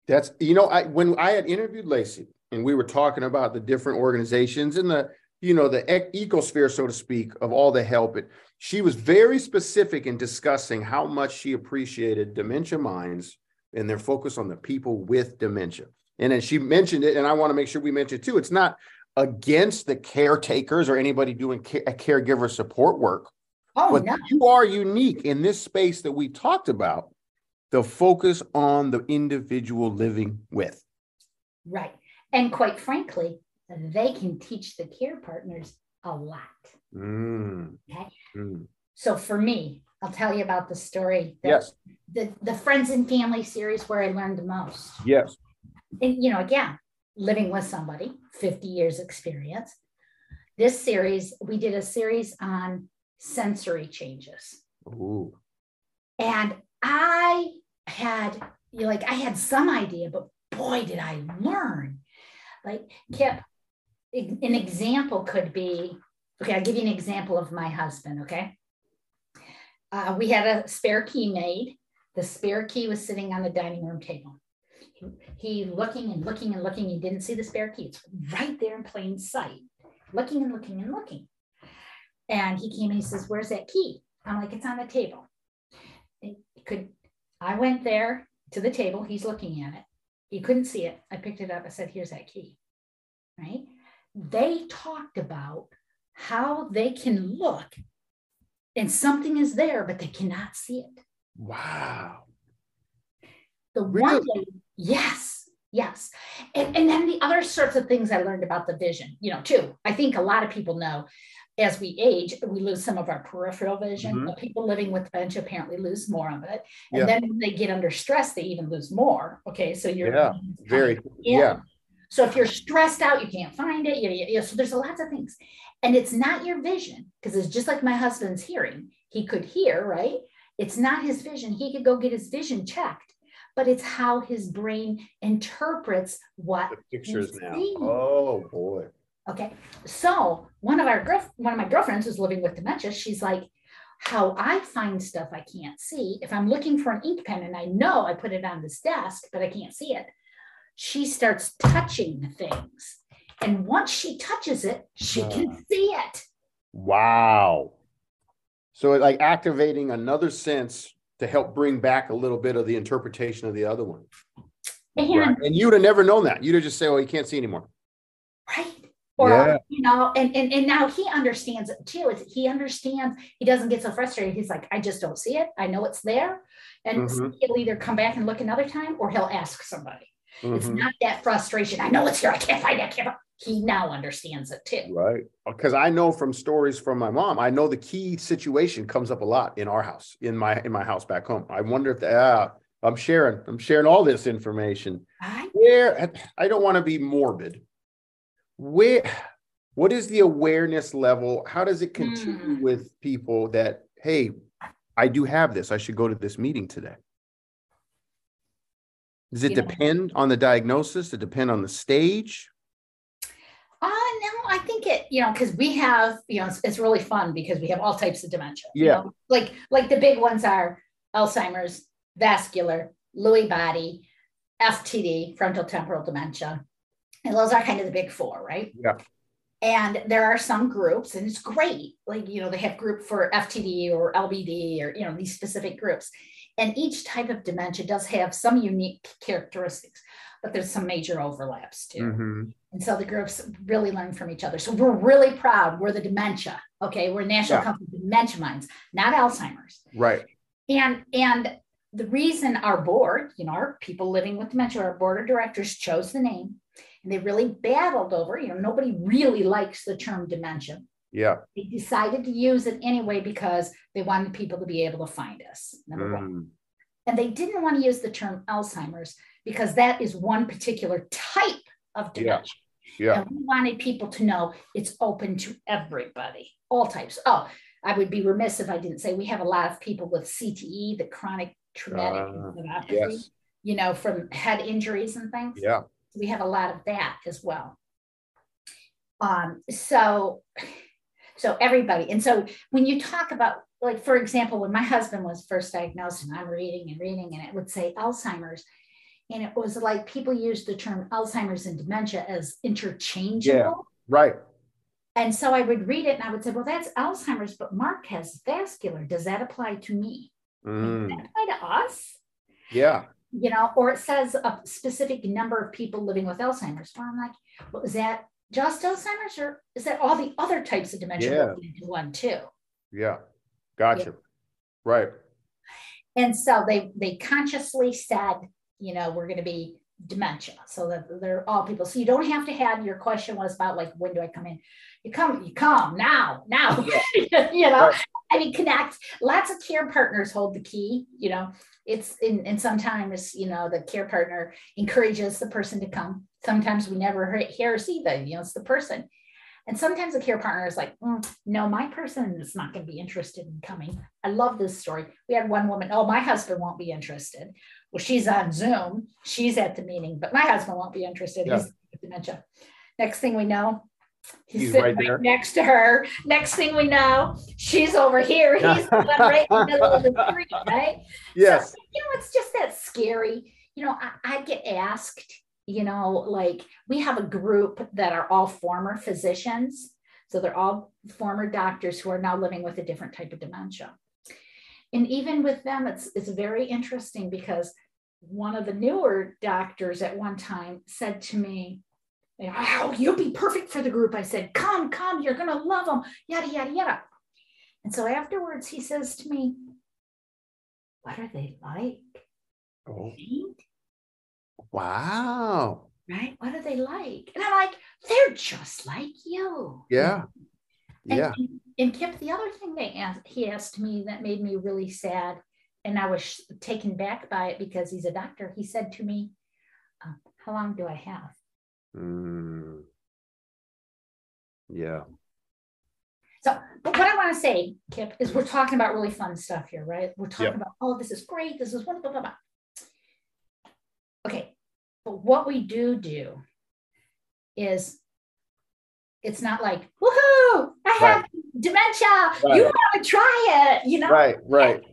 B: that's you know, I when I had interviewed Lacey and we were talking about the different organizations and the you know the ec- ecosphere, so to speak, of all the help. It she was very specific in discussing how much she appreciated dementia minds and their focus on the people with dementia. And then she mentioned it, and I want to make sure we mention it too. It's not against the caretakers or anybody doing ca- caregiver support work
C: Oh,
B: but
C: no.
B: you are unique in this space that we talked about the focus on the individual living with
C: Right. And quite frankly, they can teach the care partners a lot.
B: Mm,
C: Okay.
B: mm.
C: So for me, I'll tell you about the story. that-
B: yes
C: The, the Friends and Family series where I learned the most.
B: yes
C: and you know, again, living with somebody, 50 years experience. This series, we did a series on sensory changes.
B: Ooh.
C: And I had, you know, like, I had some idea, but boy, did I learn. Like, Kip, an example could be okay, I'll give you an example of my husband, okay? Uh, we had a spare key made. The spare key was sitting on the dining room table. He, he looking and looking and looking. He didn't see the spare key. It's right there in plain sight, looking and looking and looking. And he came and he says, Where's that key? I'm like, It's on the table. Could I went there to the table. He's looking at it. He couldn't see it. I picked it up. I said, Here's that key. Right? They talked about how they can look and something is there, but they cannot see it.
B: wow
C: The one
B: Really?
C: lady, yes, yes. And, and then the other sorts of things I learned about the vision, you know, too. I think a lot of people know as we age, we lose some of our peripheral vision.
B: Mhm.
C: But people living with dementia apparently lose more of it. And
B: Yeah.
C: then when they get under stress, they even lose more. Okay. So you're
B: Yeah, very yeah
C: So if you're stressed out, you can't find it. You, you- so there's lots of things. And it's not your vision because it's just like my husband's hearing. He could hear, right? It's not his vision. He could go get his vision checked, but it's how his brain interprets what.
B: the pictures
C: he's
B: now
C: seeing.
B: oh boy
C: Okay. So one of our girl, one of my girlfriends who's living with dementia, she's like, how I find stuff I can't see. If I'm looking for an ink pen and I know I put it on this desk, but I can't see it, she starts touching things. And once she touches it, she can see it.
B: wow so it like activating another sense to help bring back a little bit of the interpretation of the other one
C: And
B: Right. and you'd have never known that you'd have just say oh you can't see anymore
C: right. Or
B: Yeah.
C: you know, and, and and now he understands it too. It's, he understands. He doesn't get so frustrated. He's like, I just don't see it. I know it's there, and
B: Mhm.
C: he'll either come back and look another time, or he'll ask somebody. It's
B: Mhm.
C: not that frustration. I know it's here. I can't find it. I can't. find-" He now understands it too.
B: Right. Because I know from stories from my mom, I know the key situation comes up a lot in our house, in my in my house back home. I wonder if the, ah, I'm sharing, I'm sharing all this information.
C: Right?
B: Where I don't want to be morbid. Where what is the awareness level? How does it continue
C: Mm.
B: with people that, hey, I do have this. I should go to this meeting today? Does it
C: You know-
B: depend on the diagnosis? Does it depend on the stage?
C: Uh, no, I think it, you know, because we have, you know, it's, it's really fun because we have all types of dementia. you
B: Yeah.
C: know? Like, like the big ones are Alzheimer's, vascular, Lewy body, FTD, frontal temporal dementia. And those are kind of the big four, right?
B: Yeah.
C: And there are some groups, and it's great. Like, you know, they have group for FTD or LBD or, you know, these specific groups. And each type of dementia does have some unique characteristics, but there's some major overlaps too.
B: Mhm.
C: And so the groups really learn from each other. So we're really proud. We're the dementia. Okay. We're National
B: Yeah.
C: Company Dementia Minds, not Alzheimer's.
B: Right.
C: And and the reason our board, you know, our people living with dementia, our board of directors chose the name and they really battled over, you know, nobody really likes the term dementia.
B: Yeah.
C: They decided to use it anyway because they wanted people to be able to find us. Number one.
B: Mm.
C: And they didn't want to use the term Alzheimer's because that is one particular type of dementia.
B: Yeah.
C: And we wanted people to know it's open to everybody, all types. Oh, I would be remiss if I didn't say we have a lot of people with CTE, the chronic traumatic encephalopathy,
B: Yes.
C: you know, from head injuries and things.
B: Yeah.
C: We have a lot of that as well. Um, so, so everybody, and so when you talk about, like, for example, when my husband was first diagnosed, and I'm reading and reading, and it would say Alzheimer's, and it was like people used the term Alzheimer's and dementia as interchangeable.
B: Right.
C: And so I would read it and I would say, well, that's Alzheimer's, but Mark has vascular. Does that apply to me? Does
B: Mm.
C: that apply to us?
B: Yeah.
C: You know, or it says a specific number of people living with Alzheimer's. Well, I'm like, well, is that just Alzheimer's or is that all the other types of dementia
B: Yeah.
C: one too?
B: Yeah. Gotcha. Right.
C: And so they they consciously said, you know, we're going to be dementia, so that they're all people. So you don't have to have your question was about like when do I come in? You come, you come now, now. you know,
B: Right.
C: I mean, connect. Lots of care partners hold the key. You know, it's in and sometimes you know the care partner encourages the person to come. Sometimes we never hear- hear or see them. You know, it's the person. And sometimes the care partner is like, "Mm, no, my person is not going to be interested in coming. I love this story. We had one woman, oh, my husband won't be interested. Well, she's on Zoom, she's at the meeting, but my husband won't be interested.
B: Yeah.
C: He's with dementia. Next thing we know, he's,
B: He's
C: sitting
B: right
C: right,
B: there.
C: next to her. Next thing we know, she's over here. He's the one right in the middle of the street, right?
B: Yes.
C: So, you know, it's just that scary. You know, I, I get asked, you know, like we have a group that are all former physicians. So they're all former doctors who are now living with a different type of dementia. And even with them, it's it's very interesting because one of the newer doctors at one time said to me, Oh, you'll be perfect for the group. I said, Come, come, you're gonna love them, yada yada yada. And so afterwards he says to me, What are they like?
B: Oh? Wow.
C: right? What are they like? And I'm like, they're just like you.
B: Yeah.
C: And,
B: Yeah.
C: And, Kip, the other thing they asked, he asked me that made me really sad, and I was taken back by it because he's a doctor. He said to me, uh, "How long do I have?"
B: Mm. Yeah.
C: So, but what I want to say, Kip, is we're talking about really fun stuff here, right? We're talking
B: Yep.
C: about, oh, this is great. This is wonderful. Blah, blah, blah. Okay. But what we do do is it's not like, woohoo, I have dementia. You
B: Right.
C: want to try it, you know?
B: Right. Right.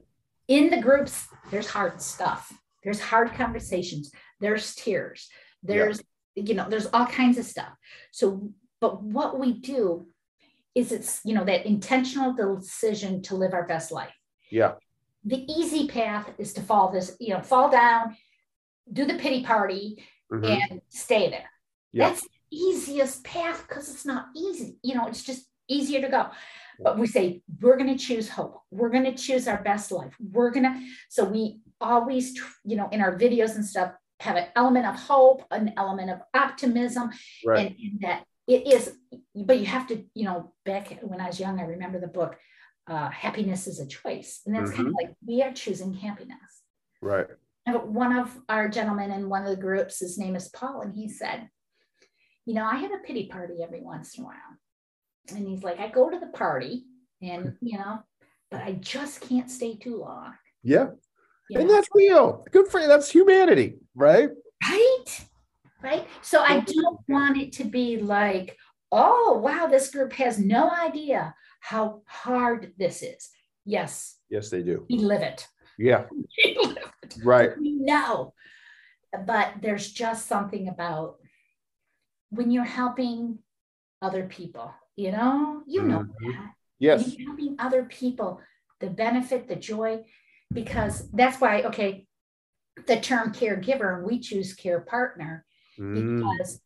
C: In the groups, there's hard stuff. There's hard conversations. There's tears. There's, you know, there's all kinds of stuff. So, but what we do is it's, you know, that intentional decision to live our best life.
B: Yeah.
C: The easy path is to fall this, you know, fall down, do the pity party,
B: Mhm.
C: and stay there. That's the easiest path because it's not easy. You know, it's just easier to go. But we say, we're going to choose hope. We're going to choose our best life. We're going to, so we always, you know, in our videos and stuff, have an element of hope, an element of optimism,
B: Right.
C: and, and that it is, but you have to, you know, back when I was young, I remember the book, uh, Happiness is a Choice. And that's kind of like we are choosing happiness.
B: Right.
C: One of our gentlemen in one of the groups, his name is Paul, and he said, You know, I have a pity party every once in a while. And he's like, I go to the party and, you know, but I just can't stay too long.
B: Yeah.
C: you
B: And
C: know?
B: that's real. Good for you. That's humanity, right?
C: right right so i don't want it to be like oh wow this group has no idea how hard this is yes
B: Yes, they do.
C: we live it
B: Yeah.
C: we live it
B: Right.
C: No. but there's just something about when you're helping other people you know you know
B: Mhm.
C: that
B: Yes.
C: when you're helping other people the benefit the joy because that's why okay the term caregiver and we choose care partner
B: Mm,
C: because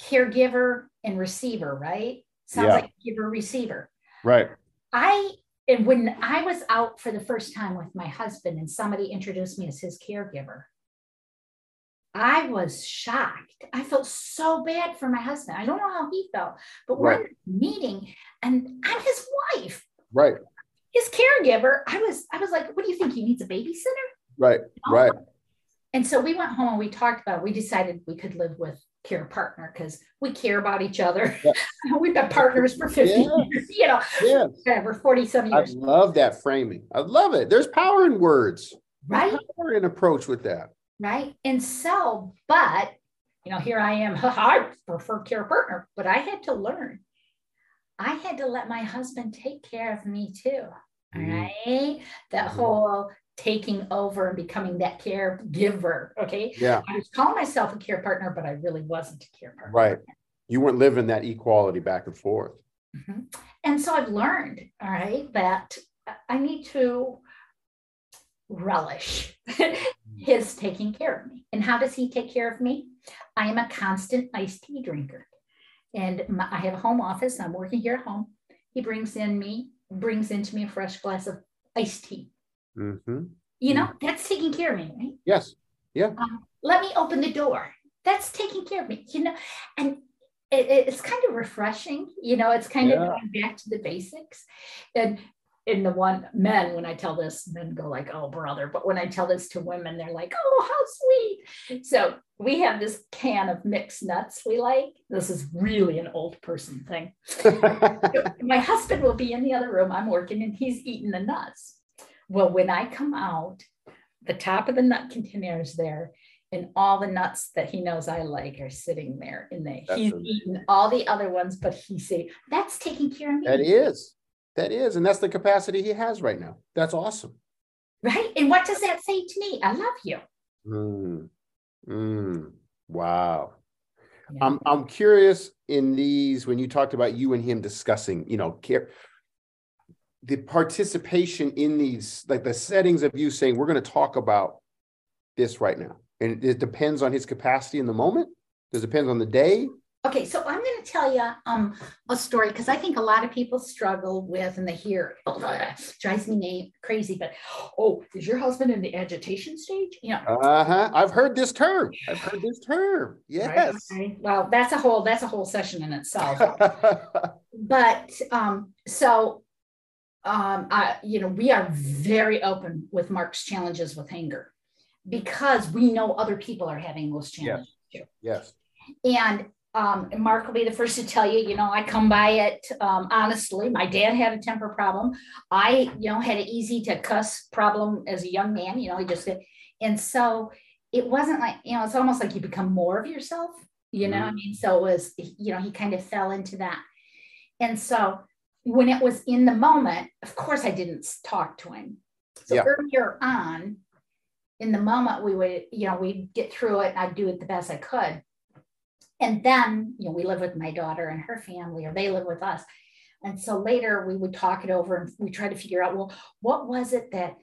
C: caregiver and receiver, right? Sounds
B: Yeah.
C: like giver receiver.
B: Right.
C: I and when I was out for the first time with my husband and somebody introduced me as his caregiver, I was shocked. I felt so bad for my husband. I don't know how he felt, but we're in a meeting and I'm his wife,
B: Right.
C: his caregiver. I was, I was like, what do you think? He needs a babysitter?
B: Right. Right.
C: And so we went home and we talked about, we decided we could live with care partner because we care about each other.
B: Yeah.
C: We've been partners for 50
B: Yeah.
C: years, you know,
B: Yes.
C: whatever, 47
B: I
C: years, I
B: love that framing. I love it. There's power in words.
C: right?
B: Power in approach with that.
C: Right. And so, but, you know, here I am, I prefer care partner, but I had to learn. I had to let my husband take care of me too. All
B: Mhm.
C: right. That
B: Mhm.
C: whole taking over and becoming that caregiver. Okay.
B: Yeah.
C: I was calling myself a care partner, but I really wasn't a care partner.
B: Right. You weren't living that equality back and forth.
C: Mhm. And so I've learned, all right, that I need to relish his taking care of me. And how does he take care of me? I am a constant iced tea drinker. And my, I have a home office. I'm working here at home. He brings in me, brings into me a fresh glass of iced tea.
B: Hmm
C: You know, that's taking care of me, right?
B: Yes.
C: um, let me open the door. That's taking care of me, you know, and it, it's kind of refreshing, you know, it's kind
B: Yeah.
C: of going back to the basics. And in the one men, when I tell this, men go like, oh, brother. But when I tell this to women, they're like, oh, how sweet. So we have this can of mixed nuts we like. This is really an old person thing. My husband will be in the other room. I'm working and he's eating the nuts. Well, when I come out, the top of the nut container is there, and all the nuts that he knows I like are sitting there. And
B: That's
C: he's
B: amazing.
C: eaten all the other ones, but he say that's taking care of me,
B: that is. That is. And that's the capacity he has right now. That's awesome.
C: right? And what does that say to me? I love you.
B: Mm. Mm. Wow.
C: Yeah.
B: I'm I'm curious in these when you talked about you and him discussing, you know, care the participation in these, like the settings of you saying, we're going to talk about this right now. And it depends on his capacity in the moment. Does it depend on the day?
C: Okay, so I'm going to tell you um, a story because I think a lot of people struggle with, and they hear, oh, drives me crazy. But oh, is your husband in the agitation stage? Yeah.
B: Uh-huh. I've heard this term. I've heard this term. Yes.
C: Right. Well, that's a whole that's a whole session in itself. but um, so um, I, you know, we are very open with Mark's challenges with anger because we know other people are having those challenges too.
B: yes.
C: And um, Mark will be the first to tell you, you know, I come by it um, honestly. My dad had a temper problem. I, you know, had an easy to cuss problem as a young man. You know, he just and so it wasn't like you know, it's almost like you become more of yourself. You know, I
B: Mhm.
C: mean, so it was you know, he kind of fell into that, and so when it was in the moment, of course, I didn't talk to him. So
B: Yeah.
C: earlier on, in the moment, we would, you know, we'd get through it and I'd do it the best I could. And then, you know, we live with my daughter and her family, or they live with us. And so later we would talk it over and we try to figure out, well, what was it that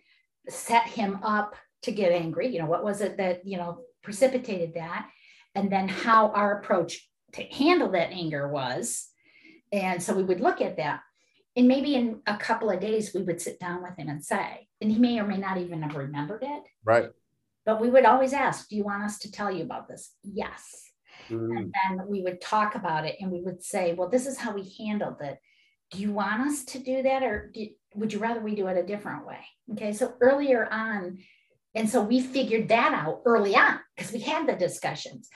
C: set him up to get angry? You know, what was it that, you know, precipitated that? And then how our approach to handle that anger was. And so we would look at that. And maybe in a couple of days, we would sit down with him and say, and he may or may not even have remembered it.
B: Right.
C: But we would always ask, Do you want us to tell you about this? Yes.
B: Mm.
C: And then we would talk about it and we would say, Well, this is how we handled it. Do you want us to do that or do, would you rather we do it a different way? Okay. So earlier on, and so we figured that out early on because we had the discussions.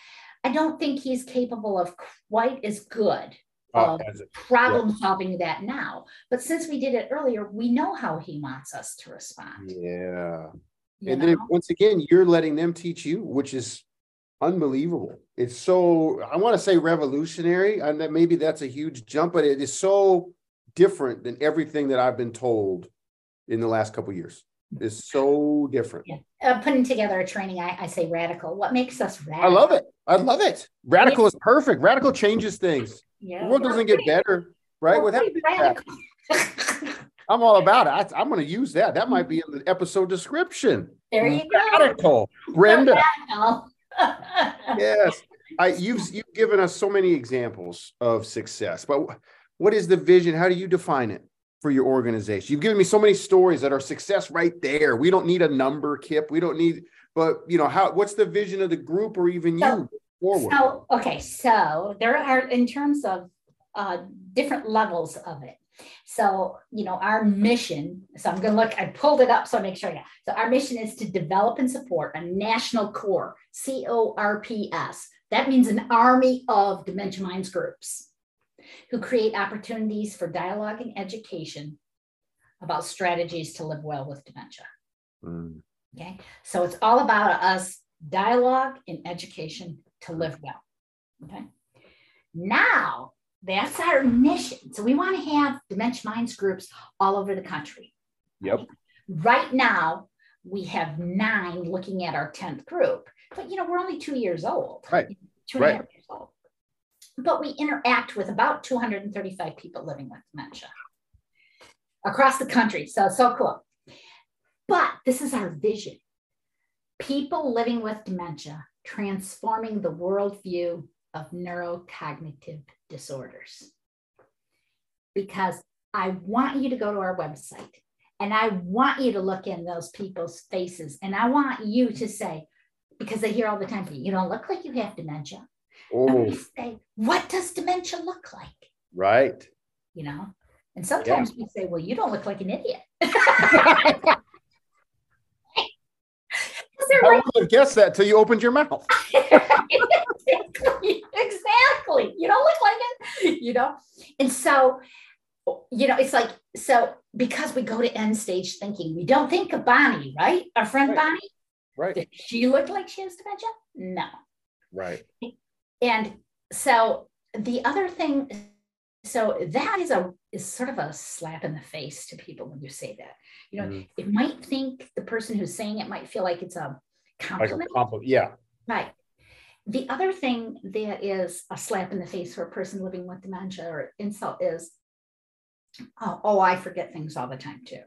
C: I don't think he's capable of quite as good of
B: it-
C: problem solving that now. But since we did it earlier, we know how he wants us to respond.
B: yeah.
C: you
B: And then once again, you're letting them teach you, which is unbelievable. It's so I want to say revolutionary, and that maybe that's a huge jump, but it is so different than everything that I've been told in the last couple of years. It's so different.
C: Yeah. Uh, putting together a training, I, I say radical. What makes us radical?
B: I love it. I love it. Radical is perfect. Radical changes things.
C: Yeah.
B: The world doesn't get better, right? Without. I'm all about it. I, am going to use that. That might be in the episode description.
C: there you go.
B: Radical, Brenda. Yes i you've you've given us so many examples of success but what is the vision how do you define it for your organization you've given me so many stories that are success right there we don't need a number kip we don't need but you know how what's the vision of the group or even
C: So-
B: you forward
C: So, okay, so there are, in terms of uh, different levels of it. So, you know, our mission, so I'm going to look, I pulled it up so I make sure I got. So, our mission is to develop and support a national corps, C O R P S. That means an army of dementia minds groups who create opportunities for dialogue and education about strategies to live well with dementia.
B: Mm,
C: Okay, so it's all about us dialogue and education to live well. Okay, now that's our mission. So we want to have dementia minds groups all over the country.
B: yep
C: Right now, we have nine looking at our 10th group, but you know, we're only two years old.
B: Right.
C: Two and a half years old. But we interact with about 235 people living with dementia across the country. So, so cool. But this is our vision people living with dementia, transforming the worldview of neurocognitive disorders. Because I want you to go to our website and I want you to look in those people's faces and I want you to say, because they hear all the time, you don't look like you have dementia. And
B: oh
C: we say, what does dementia look like?
B: right
C: You know? And sometimes we say, well, you don't look like an idiot.
B: Would have guessed that till you opened your mouth
C: exactly, exactly. You don't look like it, you know? And so, you know, it's like, so because we go to end stage thinking, we don't think of Bonnie, right? Our friend
B: Right.
C: Bonnie,
B: right
C: did she look like she has dementia? No.
B: right
C: And so the other thing, so that is a is sort of a slap in the face to people when you say that. You know,
B: Mhm.
C: it might think the person who's saying it might feel like it's a
B: like a
C: compliment.
B: compliment yeah
C: Right. The other thing that is a slap in the face for a person living with dementia or insult is, oh, oh, I forget things all the time too.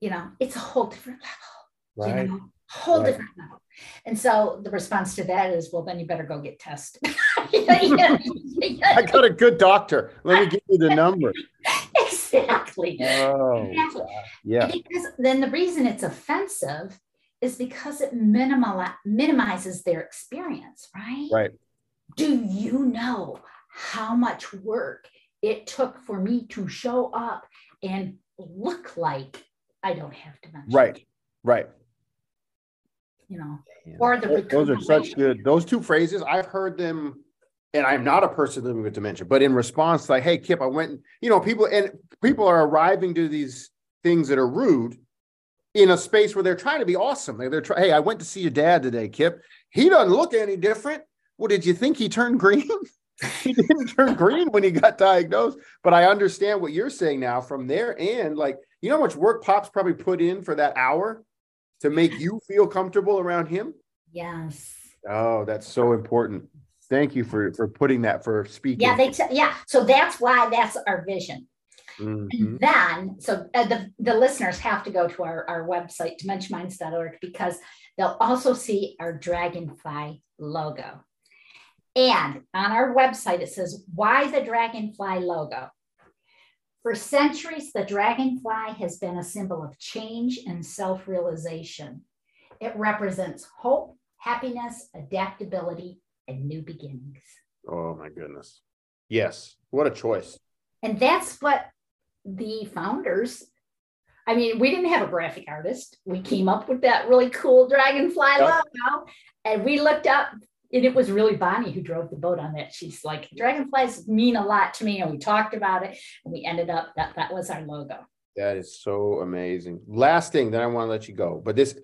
C: You know, it's a whole different level,
B: right
C: you know, whole
B: Right.
C: different level. And so the response to that is, well, then you better go get tested. You know, you know,
B: i got a good doctor let me give you the number
C: exactly.
B: oh
C: Exactly.
B: yeah
C: Because then the reason it's offensive is because it minimal, minimizes their experience, right?
B: right
C: Do you know how much work it took for me to show up and look like I don't have dementia?
B: right right
C: You know,
B: Yeah.
C: or the
B: Those- Those are such good, those two phrases, I've heard them, and I'm not a person living with dementia, but in response, like, hey, Kip, I went, and-" you know, people, and people are arriving to these things that are rude in a space where they're trying to be awesome. They're, they're trying, hey, I went to see your dad today, Kip. He doesn't look any different. Well, did you think he turned green? he didn't turn green when he got diagnosed. But I understand what you're saying now from their end. Like, you know how much work Pops probably put in for that hour to make you feel comfortable around him?
C: Yes.
B: Oh, that's so important. Thank you for for putting that for speaking.
C: Yeah, they t- yeah. So that's why that's our vision.
B: Mhm.
C: And then, so uh, the, the listeners have to go to our, our website, dementiaminds.org, because they'll also see our dragonfly logo. And on our website, it says, Why the dragonfly logo? For centuries, the dragonfly has been a symbol of change and self realization it represents hope, happiness, adaptability, and new beginnings.
B: Oh my goodness. Yes. What a choice.
C: And that's what the founders, I mean, we didn't have a graphic artist. We came up with that really cool dragonfly
B: Yep.
C: logo. And we looked up, and it was really Bonnie who drove the boat on that. She's like, dragonflies mean a lot to me. And we talked about it. And we ended up that that was our logo.
B: That is so amazing. Last thing, that I want to let you go. But this,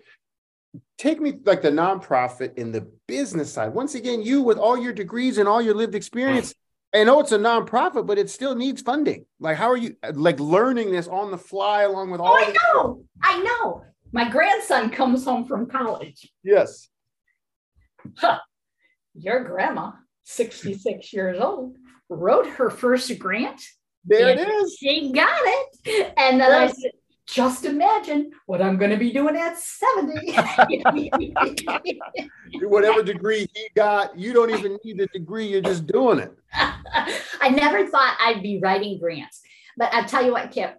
B: take me like the nonprofit in the business side. Once again, you with all your degrees and all your lived experience, I know it's a nonprofit, but it still needs funding. Like, how are you like learning this on the fly along with
C: Oh,
B: all?
C: I
B: the-
C: know. I know. My grandson comes home from college.
B: yes. Huh.
C: Your grandma, 66 years old, wrote her first grant.
B: There it is.
C: She got it. And then I said, just imagine what I'm going to be doing at 70.
B: Whatever degree he got, you don't even need the degree. You're just doing it.
C: I never thought I'd be writing grants, but I'll tell you what, Kip.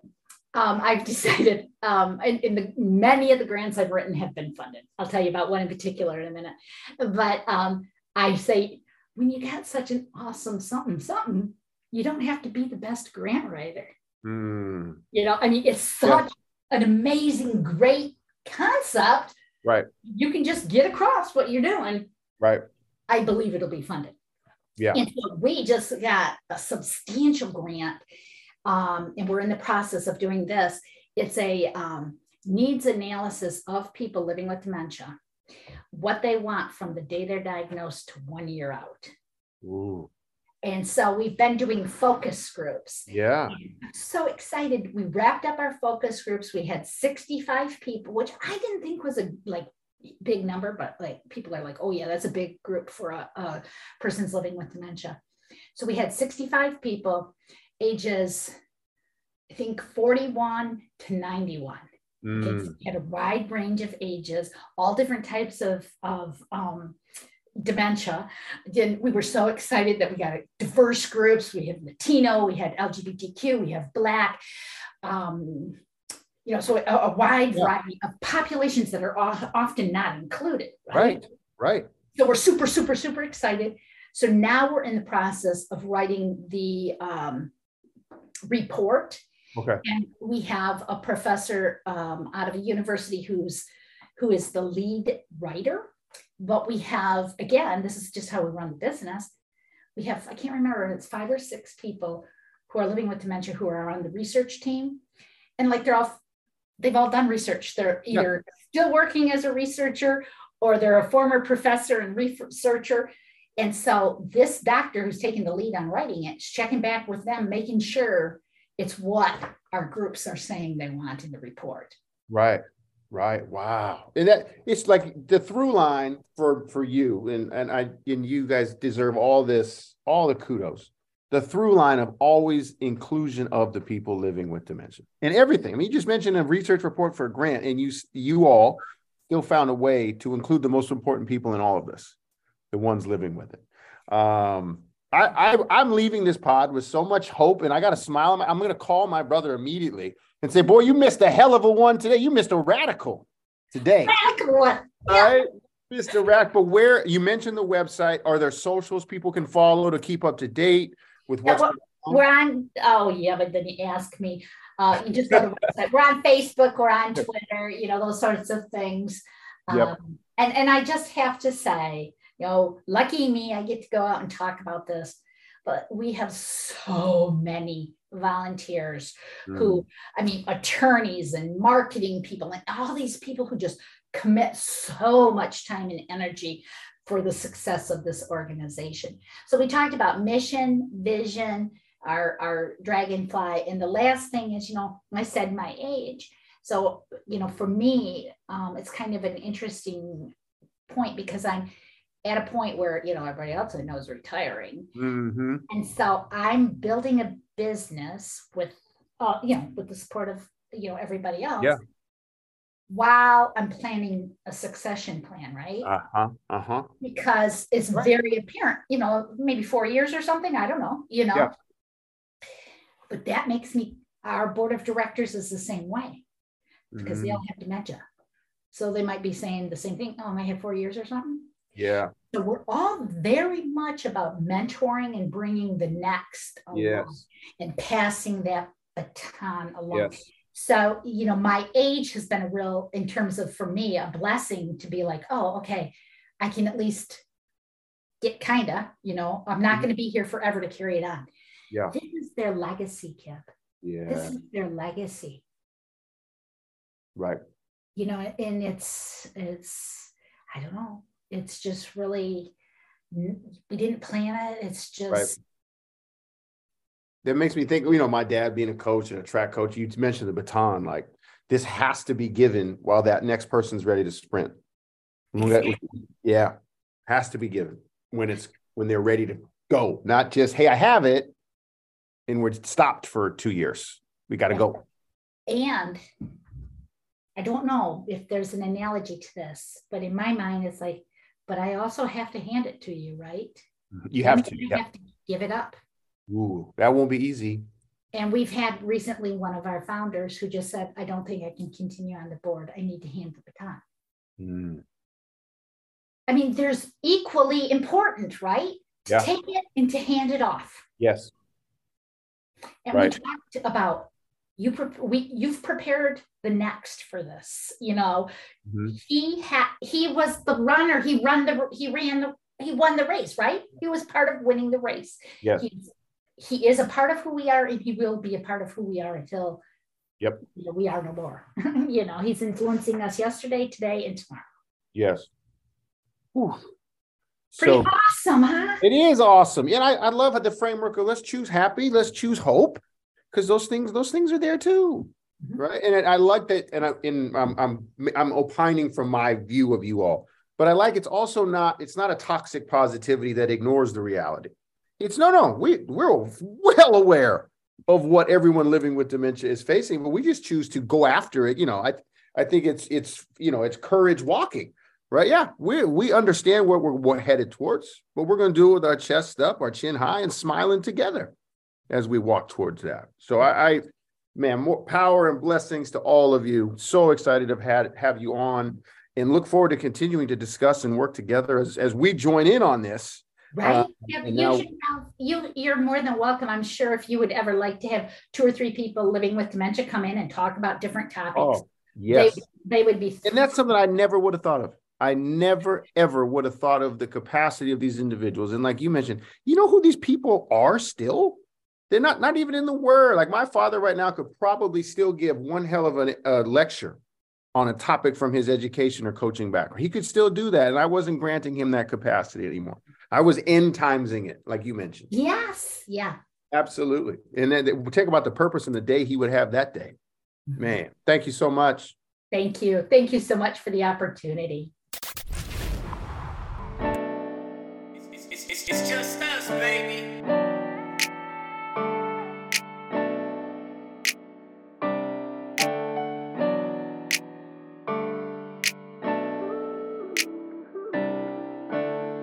C: Um, I've decided, um, in, in the many of the grants I've written have been funded. I'll tell you about one in particular in a minute. But um, I say, when you got such an awesome something, something, you don't have to be the best grant writer.
B: Hmm.
C: You know, I mean, it's
B: Yeah.
C: such an amazing, great concept.
B: Right.
C: You can just get across what you're doing.
B: Right.
C: I believe it'll be funded.
B: Yeah.
C: And so we just got a substantial grant, um, and we're in the process of doing this. It's a um, needs analysis of people living with dementia, what they want from the day they're diagnosed to one year out.
B: Ooh.
C: And so we've been doing focus groups.
B: Yeah.
C: I'm so excited. We wrapped up our focus groups. We had 65 people, which I didn't think was a like big number, but like people are like, oh yeah, that's a big group for a, a person's living with dementia. So we had 65 people, ages I think 41 to 91.
B: Mm.
C: We had a wide range of ages, all different types of, of um, dementia. Then we were so excited that we got diverse groups. We had Latino, we had LGBTQ, we have Black, um, you know, so a, a wide
B: Yeah.
C: variety of populations that are often not included.
B: Right. Right.
C: So we're super, super, super excited. So now we're in the process of writing the um, report
B: Okay.
C: and we have a professor um, out of a university who's who is the lead writer but we have again this is just how we run the business we have i can't remember it's five or six people who are living with dementia who are on the research team and like they're all they've all done research they're
B: Yeah.
C: either still working as a researcher or they're a former professor and researcher and so this doctor who's taking the lead on writing it is checking back with them making sure it's what our groups are saying they want in the report.
B: Right. Right. Wow. And that it's like the through line for for you and and I and you guys deserve all this all the kudos. The through line of always inclusion of the people living with dementia and everything. I mean, you just mentioned a research report for a grant, and you you all still found a way to include the most important people in all of this, the ones living with it. Um, I, I I'm leaving this pod with so much hope, and I got a smile. I'm going to call my brother immediately and say, "Boy, you missed a hell of a one today. You missed a radical today,
C: Radical one.
B: all right, Mr. Rack." But where you mentioned the website, are there socials people can follow to keep up to date with what's
C: Yeah, We're on, oh yeah, but then you ask me, uh, you just go to the website. We're on Facebook, we're on Twitter, you know, those sorts of things.
B: Yep.
C: Um, and, and I just have to say, you know, lucky me, I get to go out and talk about this, but we have so many volunteers who, I mean, attorneys and marketing people and all these people who just commit so much time and energy for the success of this organization. So we talked about mission, vision, our, our dragonfly. And the last thing is, you know, I said my age. So, you know, for me, um, it's kind of an interesting point because I'm at a point where, you know, everybody else I know is retiring.
B: hmm
C: And so I'm building a business with, uh, you know, with the support of, you know, everybody else.
B: Yeah.
C: While I'm planning a succession plan, right?
B: Uh huh. Uh huh.
C: because it's
B: Right.
C: very apparent, you know, maybe four years or something. I don't know, you know.
B: Yeah.
C: But that makes me, our board of directors is the same way because
B: Mm-hmm.
C: they all have dementia. So they might be saying the same thing. Oh, I have four years or something.
B: Yeah.
C: So we're all very much about mentoring and bringing the next along
B: Yes.
C: and passing that baton along.
B: Yes.
C: So, you know, my age has been a real, in terms of for me, a blessing to be like, oh, okay, I can at least get kind of, you know, I'm not
B: Mhm.
C: going to be here forever to carry it on.
B: Yeah.
C: This is their legacy, Kip.
B: Yeah.
C: This is their legacy,
B: Right.
C: you know, and it's, it's, I don't know, it's just really, we didn't plan it. It's just,
B: That makes me think, you know, my dad being a coach and a track coach, you mentioned the baton, like this has to be given while that next person's ready to sprint. Yeah. Has to be given when it's when they're ready to go, not just, hey, I have it. And we're stopped for two years. We got to go.
C: And I don't know if there's an analogy to this, but in my mind, it's like, but I also have to hand it to you, right?
B: You have to.
C: have to give it up.
B: Ooh, that won't be easy.
C: And we've had recently one of our founders who just said, I don't think I can continue on the board. I need to hand the baton.
B: Mm,
C: I mean, there's equally important, right? To
B: Yeah.
C: take it and to hand it off.
B: Yes.
C: And
B: Right.
C: we talked about you pre- we you've prepared the next for this, you know.
B: Mhm.
C: He had he was the runner, he run the he ran the he won the race, right? He was part of winning the race.
B: Yes.
C: He's, he is a part of who we are, and he will be a part of who we are until
B: Yep.
C: you know, we are no more. you know, he's influencing us yesterday, today, and tomorrow.
B: Yes. Whew.
C: Pretty
B: So
C: awesome, huh?
B: it is awesome. And I, I love the framework of let's choose happy, let's choose hope, because those things, those things are there too.
C: Mhm.
B: Right. And I like that. And I, in, I'm, I'm, I'm opining from my view of you all, but I like it's also not, it's not a toxic positivity that ignores the reality. It's no, no, we, we're well aware of what everyone living with dementia is facing, but we just choose to go after it. You know, I, I think it's, it's, you know, it's courage walking, right? Yeah. We, we understand what we're what headed towards, but we're going to do it with our chest up, our chin high and smiling together as we walk towards that. So I, I man, more power and blessings to all of you. So excited to have had have you on and look forward to continuing to discuss and work together as, as we join in on this.
C: Right.
B: Uh,
C: Yeah, you
B: now-
C: should have you you're more than welcome. I'm sure if you would ever like to have two or three people living with dementia come in and talk about different topics,
B: Oh, yes.
C: they, they would be
B: And that's something I never would have thought of. I never ever would have thought of the capacity of these individuals. And like you mentioned, you know who these people are still? They're not not even in the word. Like my father right now could probably still give one hell of a, a lecture on a topic from his education or coaching background. He could still do that. And I wasn't granting him that capacity anymore. I was end timesing it, like you mentioned.
C: yes, yeah.
B: Absolutely. And then we'll talk about the purpose and the day he would have that day. Mm-hmm. Man, thank you so much.
C: Thank you. Thank you so much for the opportunity.
A: It's, it's, it's, it's just us, baby.